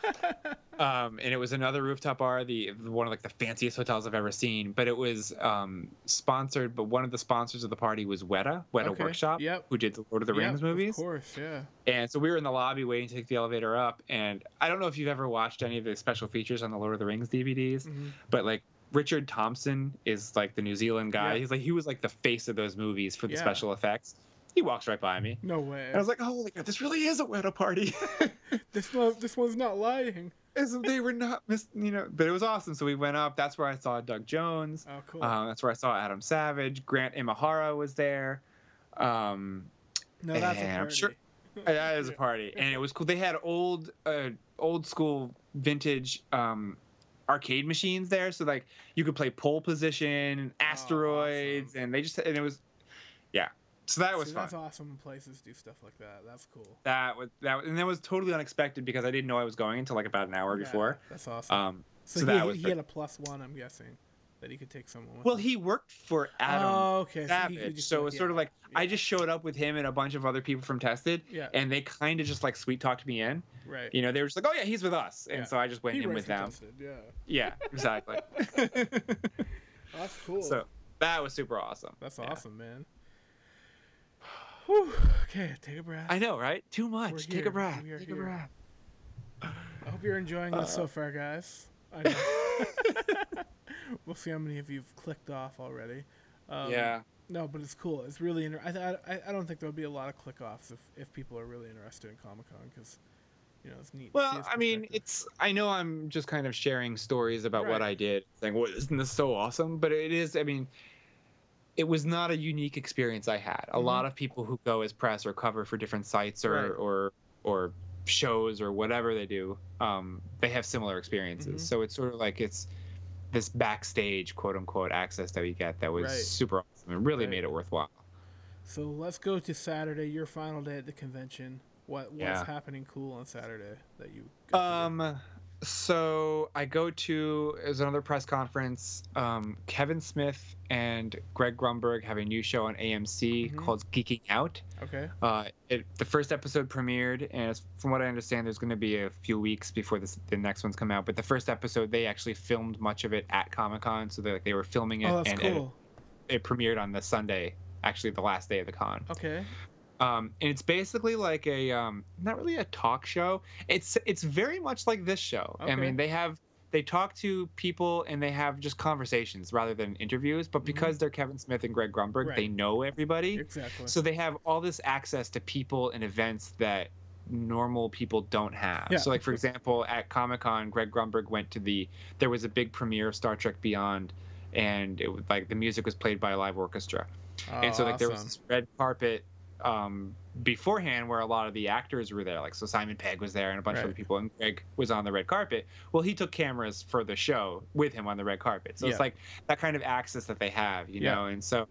um, and it was another rooftop bar, the one of like the fanciest hotels I've ever seen. But it was um, sponsored. But one of the sponsors of the party was Weta, Weta Okay, Workshop, yep. who did the Lord of the Yep, Rings movies. Of course, yeah. And so we were in the lobby waiting to take the elevator up. And I don't know if you've ever watched any of the special features on the Lord of the Rings DVDs, Mhm. but like Richard Thompson is like the New Zealand guy. Yeah. He's like he was like the face of those movies for the Yeah. special effects. He walks right by me. No way. And I was like, oh, holy God, this really is a Weta party. this one, this one's not lying. So they were not, mis- you know, but it was awesome. So we went up. That's where I saw Doug Jones. Oh, cool. Um, that's where I saw Adam Savage. Grant Imahara was there. Um, no, that's a party. sure- that is a party, and it was cool. They had old, uh, old school, vintage um, arcade machines there, so like you could play pole position, asteroids, and they just and it was, yeah. So that was See, fun. That's awesome places do stuff like that. That's cool. That was that, was, and that was totally unexpected because I didn't know I was going until like about an hour Yeah, before. That's awesome. Um, so so he, that was he had a plus one, I'm guessing, that he could take someone with. well, him. he worked for Adam Oh, okay. so Savage, just so like, it's sort of yeah, like I just showed up with him and a bunch of other people from Tested, Yeah. and they kind of just like sweet talked me in. right. You know, they were just like, "Oh yeah, he's with us," and Yeah. so I just went he in with them. Tested, Yeah. Yeah, exactly. That's cool. so that was super awesome. that's Yeah. awesome, man. Whew. Okay, take a breath. I know, right? Too We're much. Take here. a breath. We are Take a breath. I hope you're enjoying this Uh, so far, guys. I know. we'll see how many of you've clicked off already. Um, yeah. No, but it's cool. It's really. interesting. I, I I don't think there'll be a lot of click offs if, if people are really interested in Comic Con because, you know, it's neat. to see Well, I mean, it's. I know I'm just kind of sharing stories about what I did, saying, "Well, isn't this so awesome?" But it is. I mean, it was not a unique experience I had. A Mhm. lot of people who go as press or cover for different sites or Right. or or shows or whatever they do, um, they have similar experiences. Mhm. So it's sort of like it's this backstage quote unquote access that we get that was Right. super awesome and really Right. made it worthwhile. So let's go to Saturday, your final day at the convention. What what's Yeah. happening cool on Saturday that you? got to do? Um, so I go to is another press conference. Um, Kevin Smith and Greg Grunberg have a new show on AMC Mhm. called Geeking Out. okay. Uh, it, the first episode premiered, and it's, from what I understand, there's going to be a few weeks before this, the next one's come out. But the first episode, they actually filmed much of it at Comic Con, so they like, they were filming it, Oh, that's and cool. it, it premiered on the Sunday, actually the last day of the con. Okay. Um, and it's basically like a um, not really a talk show. It's it's very much like this show. Okay. I mean, they have they talk to people and they have just conversations rather than interviews. But because they're Kevin Smith and Greg Grunberg, Mm-hmm. Right. they know everybody, Exactly. so they have all this access to people and events that normal people don't have. Yeah. So like for example, at Comic Con, Greg Grunberg went to the there was a big premiere of Star Trek Beyond, and it was like the music was played by a live orchestra oh, and so like there was this red carpet um, beforehand where a lot of the actors were there. Like so Simon Pegg was there and a bunch Right. of other people and Greg was on the red carpet. Well, he took cameras for the show with him on the red carpet. So Yeah. it's like that kind of access that they have, you Yeah. know. And so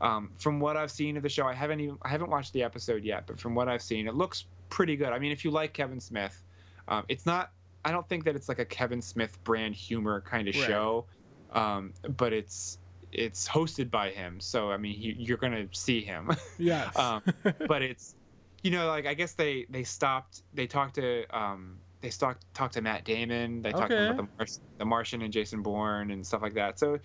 um, from what I've seen of the show, I haven't even I haven't watched the episode yet, but from what I've seen, it looks pretty good. I mean, if you like Kevin Smith, um, it's not. I don't think that it's like a Kevin Smith brand humor kind of Right. show, um, but it's it's hosted by him. So I mean, he, you're gonna see him. Yes. um, but it's you know like i guess they they stopped they talked to um they talked talked to matt damon they talked to Okay. about the, Mars, the martian and jason bourne and stuff like that so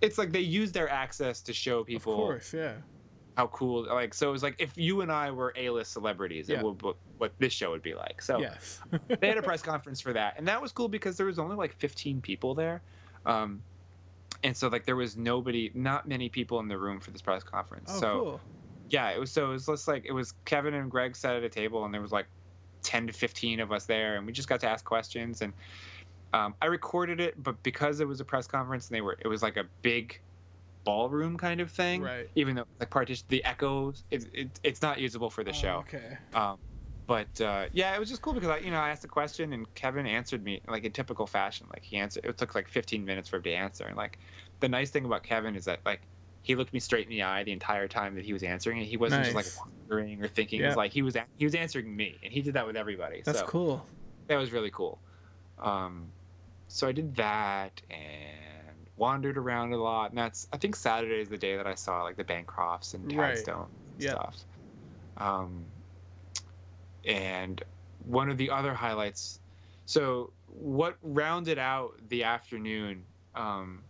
it's like they use their access to show people. of course, yeah. how cool like so it was like if you and i were a-list celebrities Yeah. it would what, what this show would be like so Yes. they had a press conference for that and that was cool because there was only like 15 people there um and so like there was nobody not many people in the room for this press conference oh, so cool. yeah it was so it was just like it was kevin and greg sat at a table and there was like 10 to 15 of us there and we just got to ask questions and um, i recorded it but because it was a press conference and they were it was like a big ballroom kind of thing Right. even though like partition the echoes it, it, it's not usable for the Oh, show okay. um, but uh, yeah, it was just cool because I, you know, I asked a question and Kevin answered me like in typical fashion. Like he answered. It took like 15 minutes for him to answer. And like the nice thing about Kevin is that like he looked me straight in the eye the entire time that he was answering it. He wasn't just like wondering or thinking. It was like he was he was answering me, and he did that with everybody. That's so cool. that was really cool. Um, so I did that and wandered around a lot. And that's I think Saturday is the day that I saw like the Bancrofts and Right. Tadstone and Yeah. stuff. Um, and one of the other highlights. So what rounded out the afternoon um,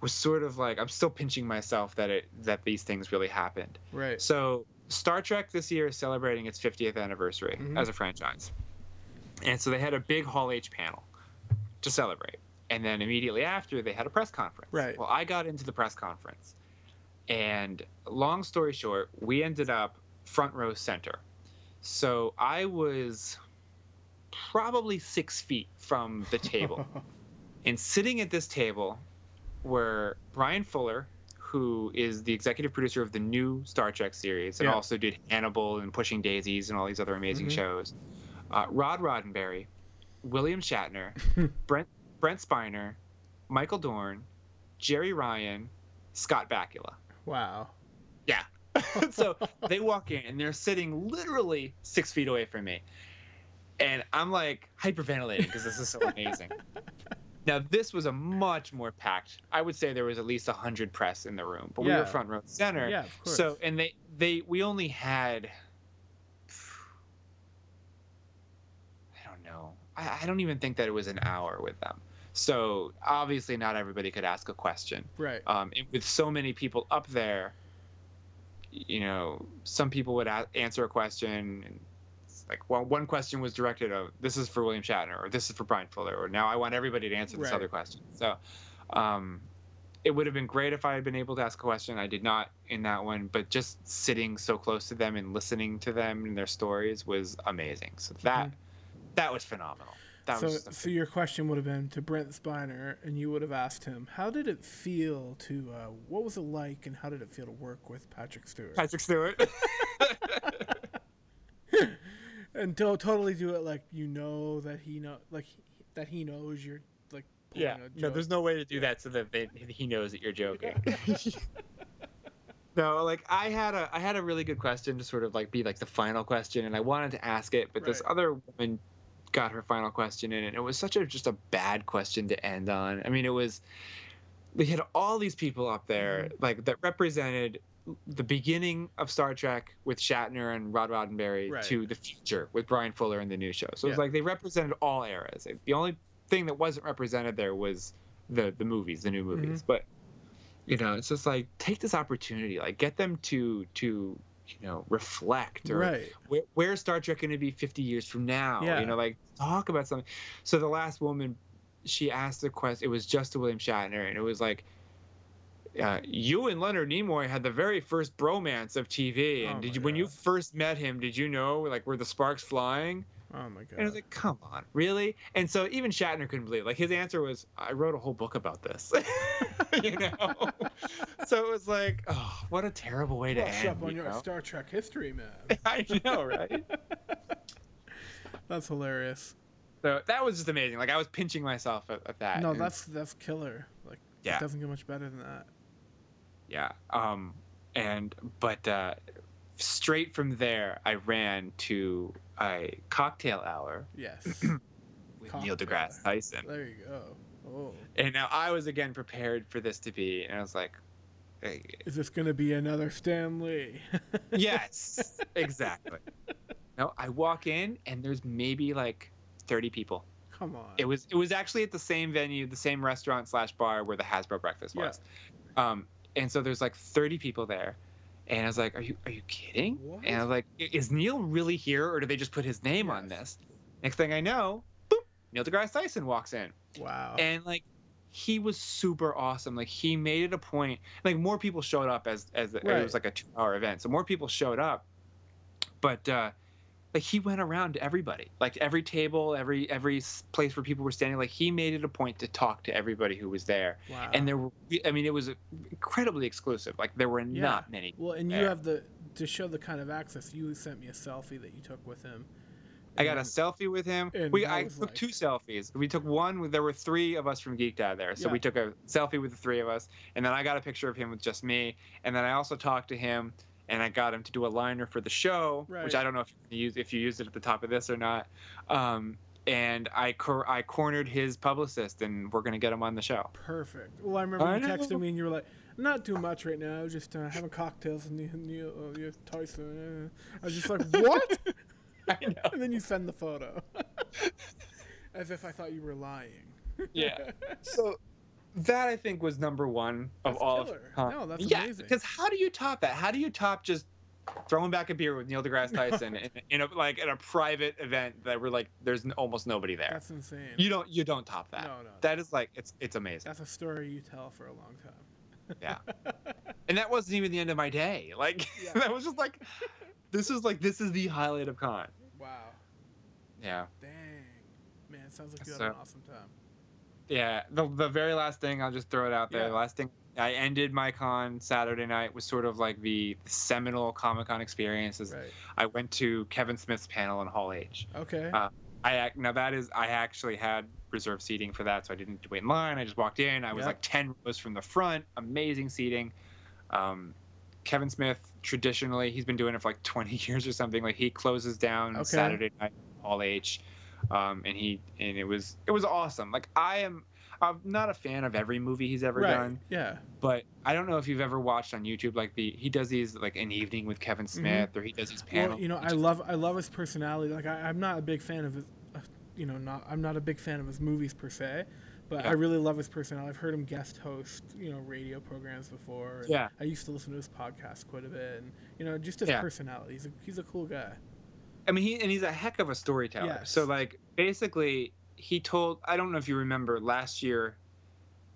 was sort of like I'm still pinching myself that it that these things really happened. Right. So Star Trek this year is celebrating its 50th anniversary Mhm. as a franchise, and so they had a big Hall H panel to celebrate, and then immediately after they had a press conference. Right. Well, I got into the press conference, and long story short, we ended up front row center. So I was probably six feet from the table. And sitting at this table were Bryan Fuller, who is the executive producer of the new Star Trek series and Yeah. also did Hannibal and Pushing Daisies and all these other amazing Mhm. shows. Uh, Rod Roddenberry, William Shatner, Brent Brent Spiner, Michael Dorn, Jeri Ryan, Scott Bakula. wow. so they walk in and they're sitting literally six feet away from me. And I'm like hyperventilating because this is so amazing. now, this was a much more packed, I would say there was at least 100 press in the room, but we were front row center. Yeah, of course. So, and they, they, we only had, I don't know, I, I don't even think that it was an hour with them. So obviously, not everybody could ask a question right. um, with so many people up there, you know, some people would a- answer a question, and it's like, well, one question was directed of this is for William Shatner, or this is for Bryan Fuller, or now I want everybody to answer this Right. other question. So, um, it would have been great if I had been able to ask a question. I did not in that one, but just sitting so close to them and listening to them and their stories was amazing. So that that was phenomenal. That so, so your question would have been to Brent Spiner, and you would have asked him, "How did it feel to? Uh, what was it like, and how did it feel to work with Patrick Stewart?" Patrick Stewart. and to totally do it like you know that he know, like that he knows you're like. Yeah, no, there's no way to do that so that they, he knows that you're joking. no, like I had a I had a really good question to sort of like be like the final question, and I wanted to ask it, but this other woman got her final question in, and it was such a just a bad question to end on. I mean, it was we had all these people up there mm-hmm. like that represented the beginning of Star Trek with Shatner and Rod Roddenberry Right. to the future with Bryan Fuller and the new show. So it was like they represented all eras. The only thing that wasn't represented there was the the movies, the new movies. Mm-hmm. But you know, it's just like take this opportunity, like get them to to you know reflect or right. where, where's Star Trek going to be 50 years from now? Yeah. You know, like talk about something. So the last woman, she asked the question. It was just to William Shatner, and it was like, uh, you and Leonard Nimoy had the very first bromance of TV. And Oh did you, when you first met him, did you know like were the sparks flying? Oh my god. And I was like, come on, really? And so even Shatner couldn't believe it. Like his answer was, I wrote a whole book about this. you know? so it was like, oh, what a terrible way to Brush end. up on you your know? Star Trek history, man. I know, right? That's hilarious. so that was just amazing. Like I was pinching myself at, at that. No, And- that's that's killer. Like Yeah. it doesn't get much better than that. yeah. Um, and but uh, straight from there, I ran to a cocktail hour Yes. with Neil deGrasse. Tyson. there you go. Oh. And now I was again prepared for this to be, and I was like, hey, Is this gonna be another Stan Lee? yes, exactly. No, I walk in and there's maybe like 30 people. Come on. It was it was actually at the same venue, the same restaurant slash bar where the Hasbro breakfast Yeah. was. Um, and so there's like 30 people there, and I was like, "Are you are you kidding?" What? And I was like, "Is Neil really here, or do they just put his name on this?" Next thing I know, boop, Neil deGrasse Tyson walks in, wow. and like he was super awesome. Like he made it a point. Like more people showed up as as it was like a two hour event, so more people showed up. But uh, like he went around to everybody, like every table, every every place where people were standing. Like he made it a point to talk to everybody who was there. wow. And there were, I mean, it was incredibly exclusive. Like there were Yeah. not many. well, and you there. have the to show the kind of access. You sent me a selfie that you took with him. I got a selfie with him. and We I took like- two selfies. We took one. There were three of us from Geek Dad there, so Yeah. we took a selfie with the three of us, and then I got a picture of him with just me, and then I also talked to him, and I got him to do a liner for the show, which I don't know if you use if you used it at the top of this or not. Um, and I cor- I cornered his publicist, and we're gonna get him on the show. Perfect. Well, I remember I you texted know. me and you were like, "Not too much right now, just uh, having cocktails and Neil, Neil, uh, Neil Tyson." uh." I was just like, "What?" I know. and then you send the photo, as if I thought you were lying. Yeah. So that I think was number one of That's all. killer. Of, huh? No, that's yeah, amazing. Because how do you top that? How do you top just throwing back a beer with Neil deGrasse Tyson in, in a like in a private event that we're like there's n- almost nobody there. That's insane. you don't you don't top that. No, no. That is like it's it's amazing. That's a story you tell for a long time. Yeah. And that wasn't even the end of my day. Like Yeah. that was just like this is like this is the highlight of con. Wow. Yeah. Dang. Man, it sounds like you had So- an awesome time. Yeah, the the very last thing I'll just throw it out there. Yeah. The last thing I ended my con Saturday night was sort of like the seminal Comic Con experience. Is Right. I went to Kevin Smith's panel in Hall H. Okay. Uh, I now that is I actually had reserved seating for that, so I didn't wait in line. I just walked in. I was like ten rows from the front. Amazing seating. Um, Kevin Smith traditionally he's been doing it for like 20 years or something. Like he closes down Okay. Saturday night Hall H, um, and he and it was it was awesome. Like I am. I'm not a fan of every movie he's ever right. done, Yeah. but I don't know if you've ever watched on YouTube like the he does these like an evening with Kevin Smith or he does these panels. Mm-hmm. Well, you know, I love I love his personality. Like I, I'm not a big fan of his, uh, you know, not I'm not a big fan of his movies per se, but Yeah. I really love his personality. I've heard him guest host, you know, radio programs before. Yeah. I used to listen to his podcast quite a bit, and you know, just his Yeah. personality. He's a, he's a cool guy. I mean, he and he's a heck of a storyteller. Yes. So like basically, he told. I don't know if you remember last year,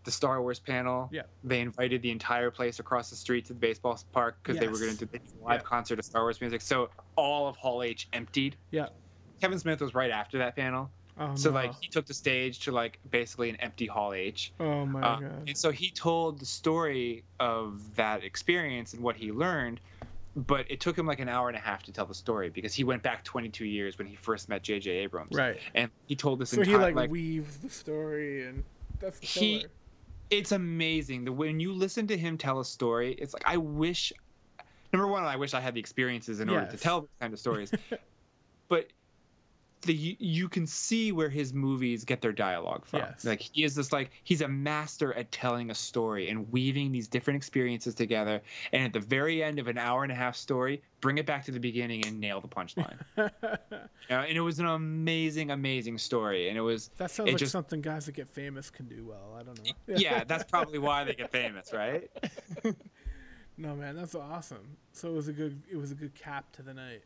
the Star Wars panel. Yeah. They invited the entire place across the street to the baseball park because they were going to do a live Yeah. concert of Star Wars music. So all of Hall H emptied. Yeah. Kevin Smith was right after that panel. Oh, so no. like he took the stage to like basically an empty Hall H. oh my Uh, god. and so he told the story of that experience and what he learned, but it took him like an hour and a half to tell the story because he went back 22 years when he first met J.J. Abrams. Right. And he told this So he like, like, weaves the story, and that's He- it's amazing. The when you listen to him tell a story, it's like I wish. Number one, I wish I had the experiences in order to tell these kind of stories, but. The, you, can see where his movies get their dialogue from. Yes. Like he is this like he's a master at telling a story and weaving these different experiences together. And at the very end of an hour and a half story, bring it back to the beginning and nail the punchline. you know, and it was an amazing, amazing story. And it was that sounds like just- something guys that get famous can do well. I don't know. yeah, that's probably why they get famous, right? No man, that's awesome. So it was a good it was a good cap to the night.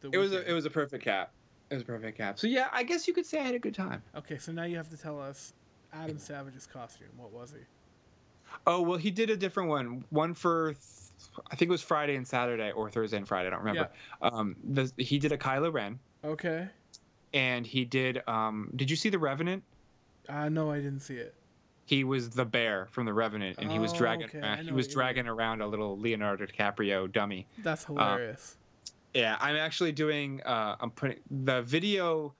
The It was a, it was a perfect cap. It was a perfect cap. So yeah, I guess you could say I had a good time. Okay, so now you have to tell us Adam Savage's costume. What was he? Oh well, he did a different one. One for th- I think it was Friday and Saturday, or Thursday and Friday. I don't remember. Yeah. Um, the, he did a Kylo Ren, Okay. and he did. Um, did you see The Revenant? Uh, no, I didn't see it. He was the bear from The Revenant, and he was Oh, dragging. okay, uh, he was you mean. dragging around a little Leonardo DiCaprio dummy. That's hilarious. Yeah, I'm actually doing. Uh, I'm putting the video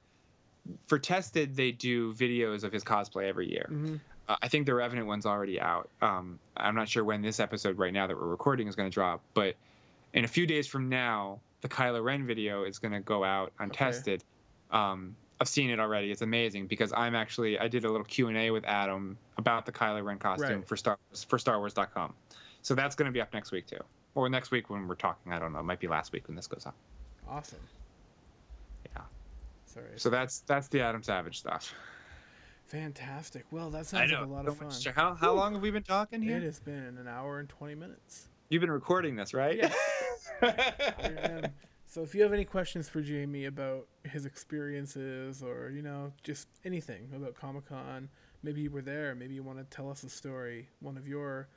for tested. They do videos of his cosplay every year. hmm Uh, I think the Revenant one's already out. Um, I'm not sure when this episode right now that we're recording is going to drop, but in a few days from now, the Kylo Ren video is going to go out on Tested. Um, I've seen it already. It's amazing because I'm actually I did a little Q and A with Adam about the Kylo Ren costume Right. for Star for StarWars.com. So that's going to be up next week too, or next week when we're talking. I don't know. It might be last week when this goes up. Awesome. Yeah. Sorry. So that's that's the Adam Savage stuff. Fantastic. Well, that sounds like a lot So of fun. much- How how long have we been talking here? It has been an hour and 20 minutes. You've been recording this, right? Yes. I am. So if you have any questions for Jamie about his experiences or, you know, just anything about Comic Con, maybe you were there, maybe you want to tell us a story, one of your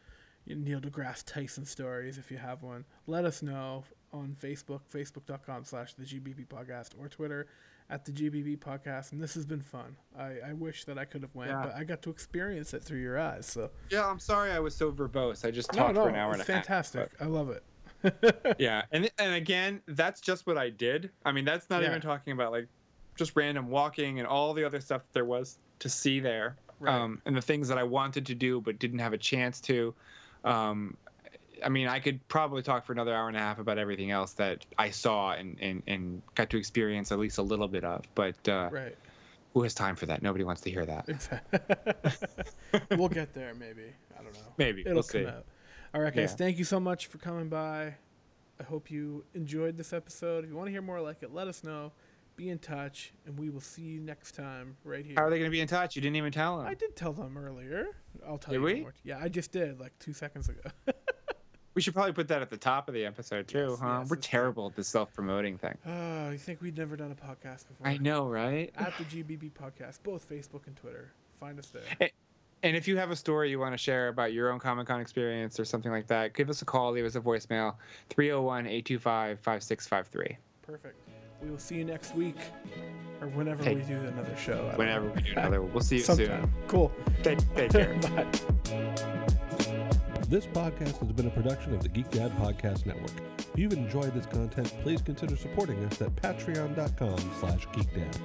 Neil deGrasse Tyson stories, if you have one, let us know on Facebook, facebook.com slash the GBB podcast, or Twitter at the GBB podcast. And this has been fun. I, I wish that I could have went, Yeah. but I got to experience it through your eyes. So Yeah, I'm sorry I was so verbose. I just talked no, for an hour and a half. It's fantastic. I love it. yeah, and and again, that's just what I did. I mean, that's not Yeah. even talking about like just random walking and all the other stuff there was to see there, Right. um, and the things that I wanted to do but didn't have a chance to. Um, I mean, I could probably talk for another hour and a half about everything else that I saw and, and, and got to experience at least a little bit of. But uh, right. who has time for that? Nobody wants to hear that. Exactly. we'll get there, maybe. I don't know. Maybe It'll we'll come see. out. All right, guys. Yeah. Thank you so much for coming by. I hope you enjoyed this episode. If you want to hear more like it, let us know. Be in touch, and we will see you next time right here. How are they going to be in touch? You didn't even tell them. I did tell them earlier. I'll tell Did you we? more. Yeah, I just did like two seconds ago. We should probably put that at the top of the episode too, Yes, huh? yes, We're terrible at the self-promoting thing. Uh, oh, you think we'd never done a podcast before? I know, right? At the GBB podcast, both Facebook and Twitter. Find us there. And if you have a story you want to share about your own Comic Con experience or something like that, give us a call, leave us a voicemail 301 825 5653. Perfect. We will see you next week, or whenever Hey. we do another show. Whenever know. we do another, one. we'll see you Sometime. Cool. Take, take care. Bye. This podcast has been a production of the Geek Dad Podcast Network. If you've enjoyed this content, please consider supporting us at patreon.com slash geekdad.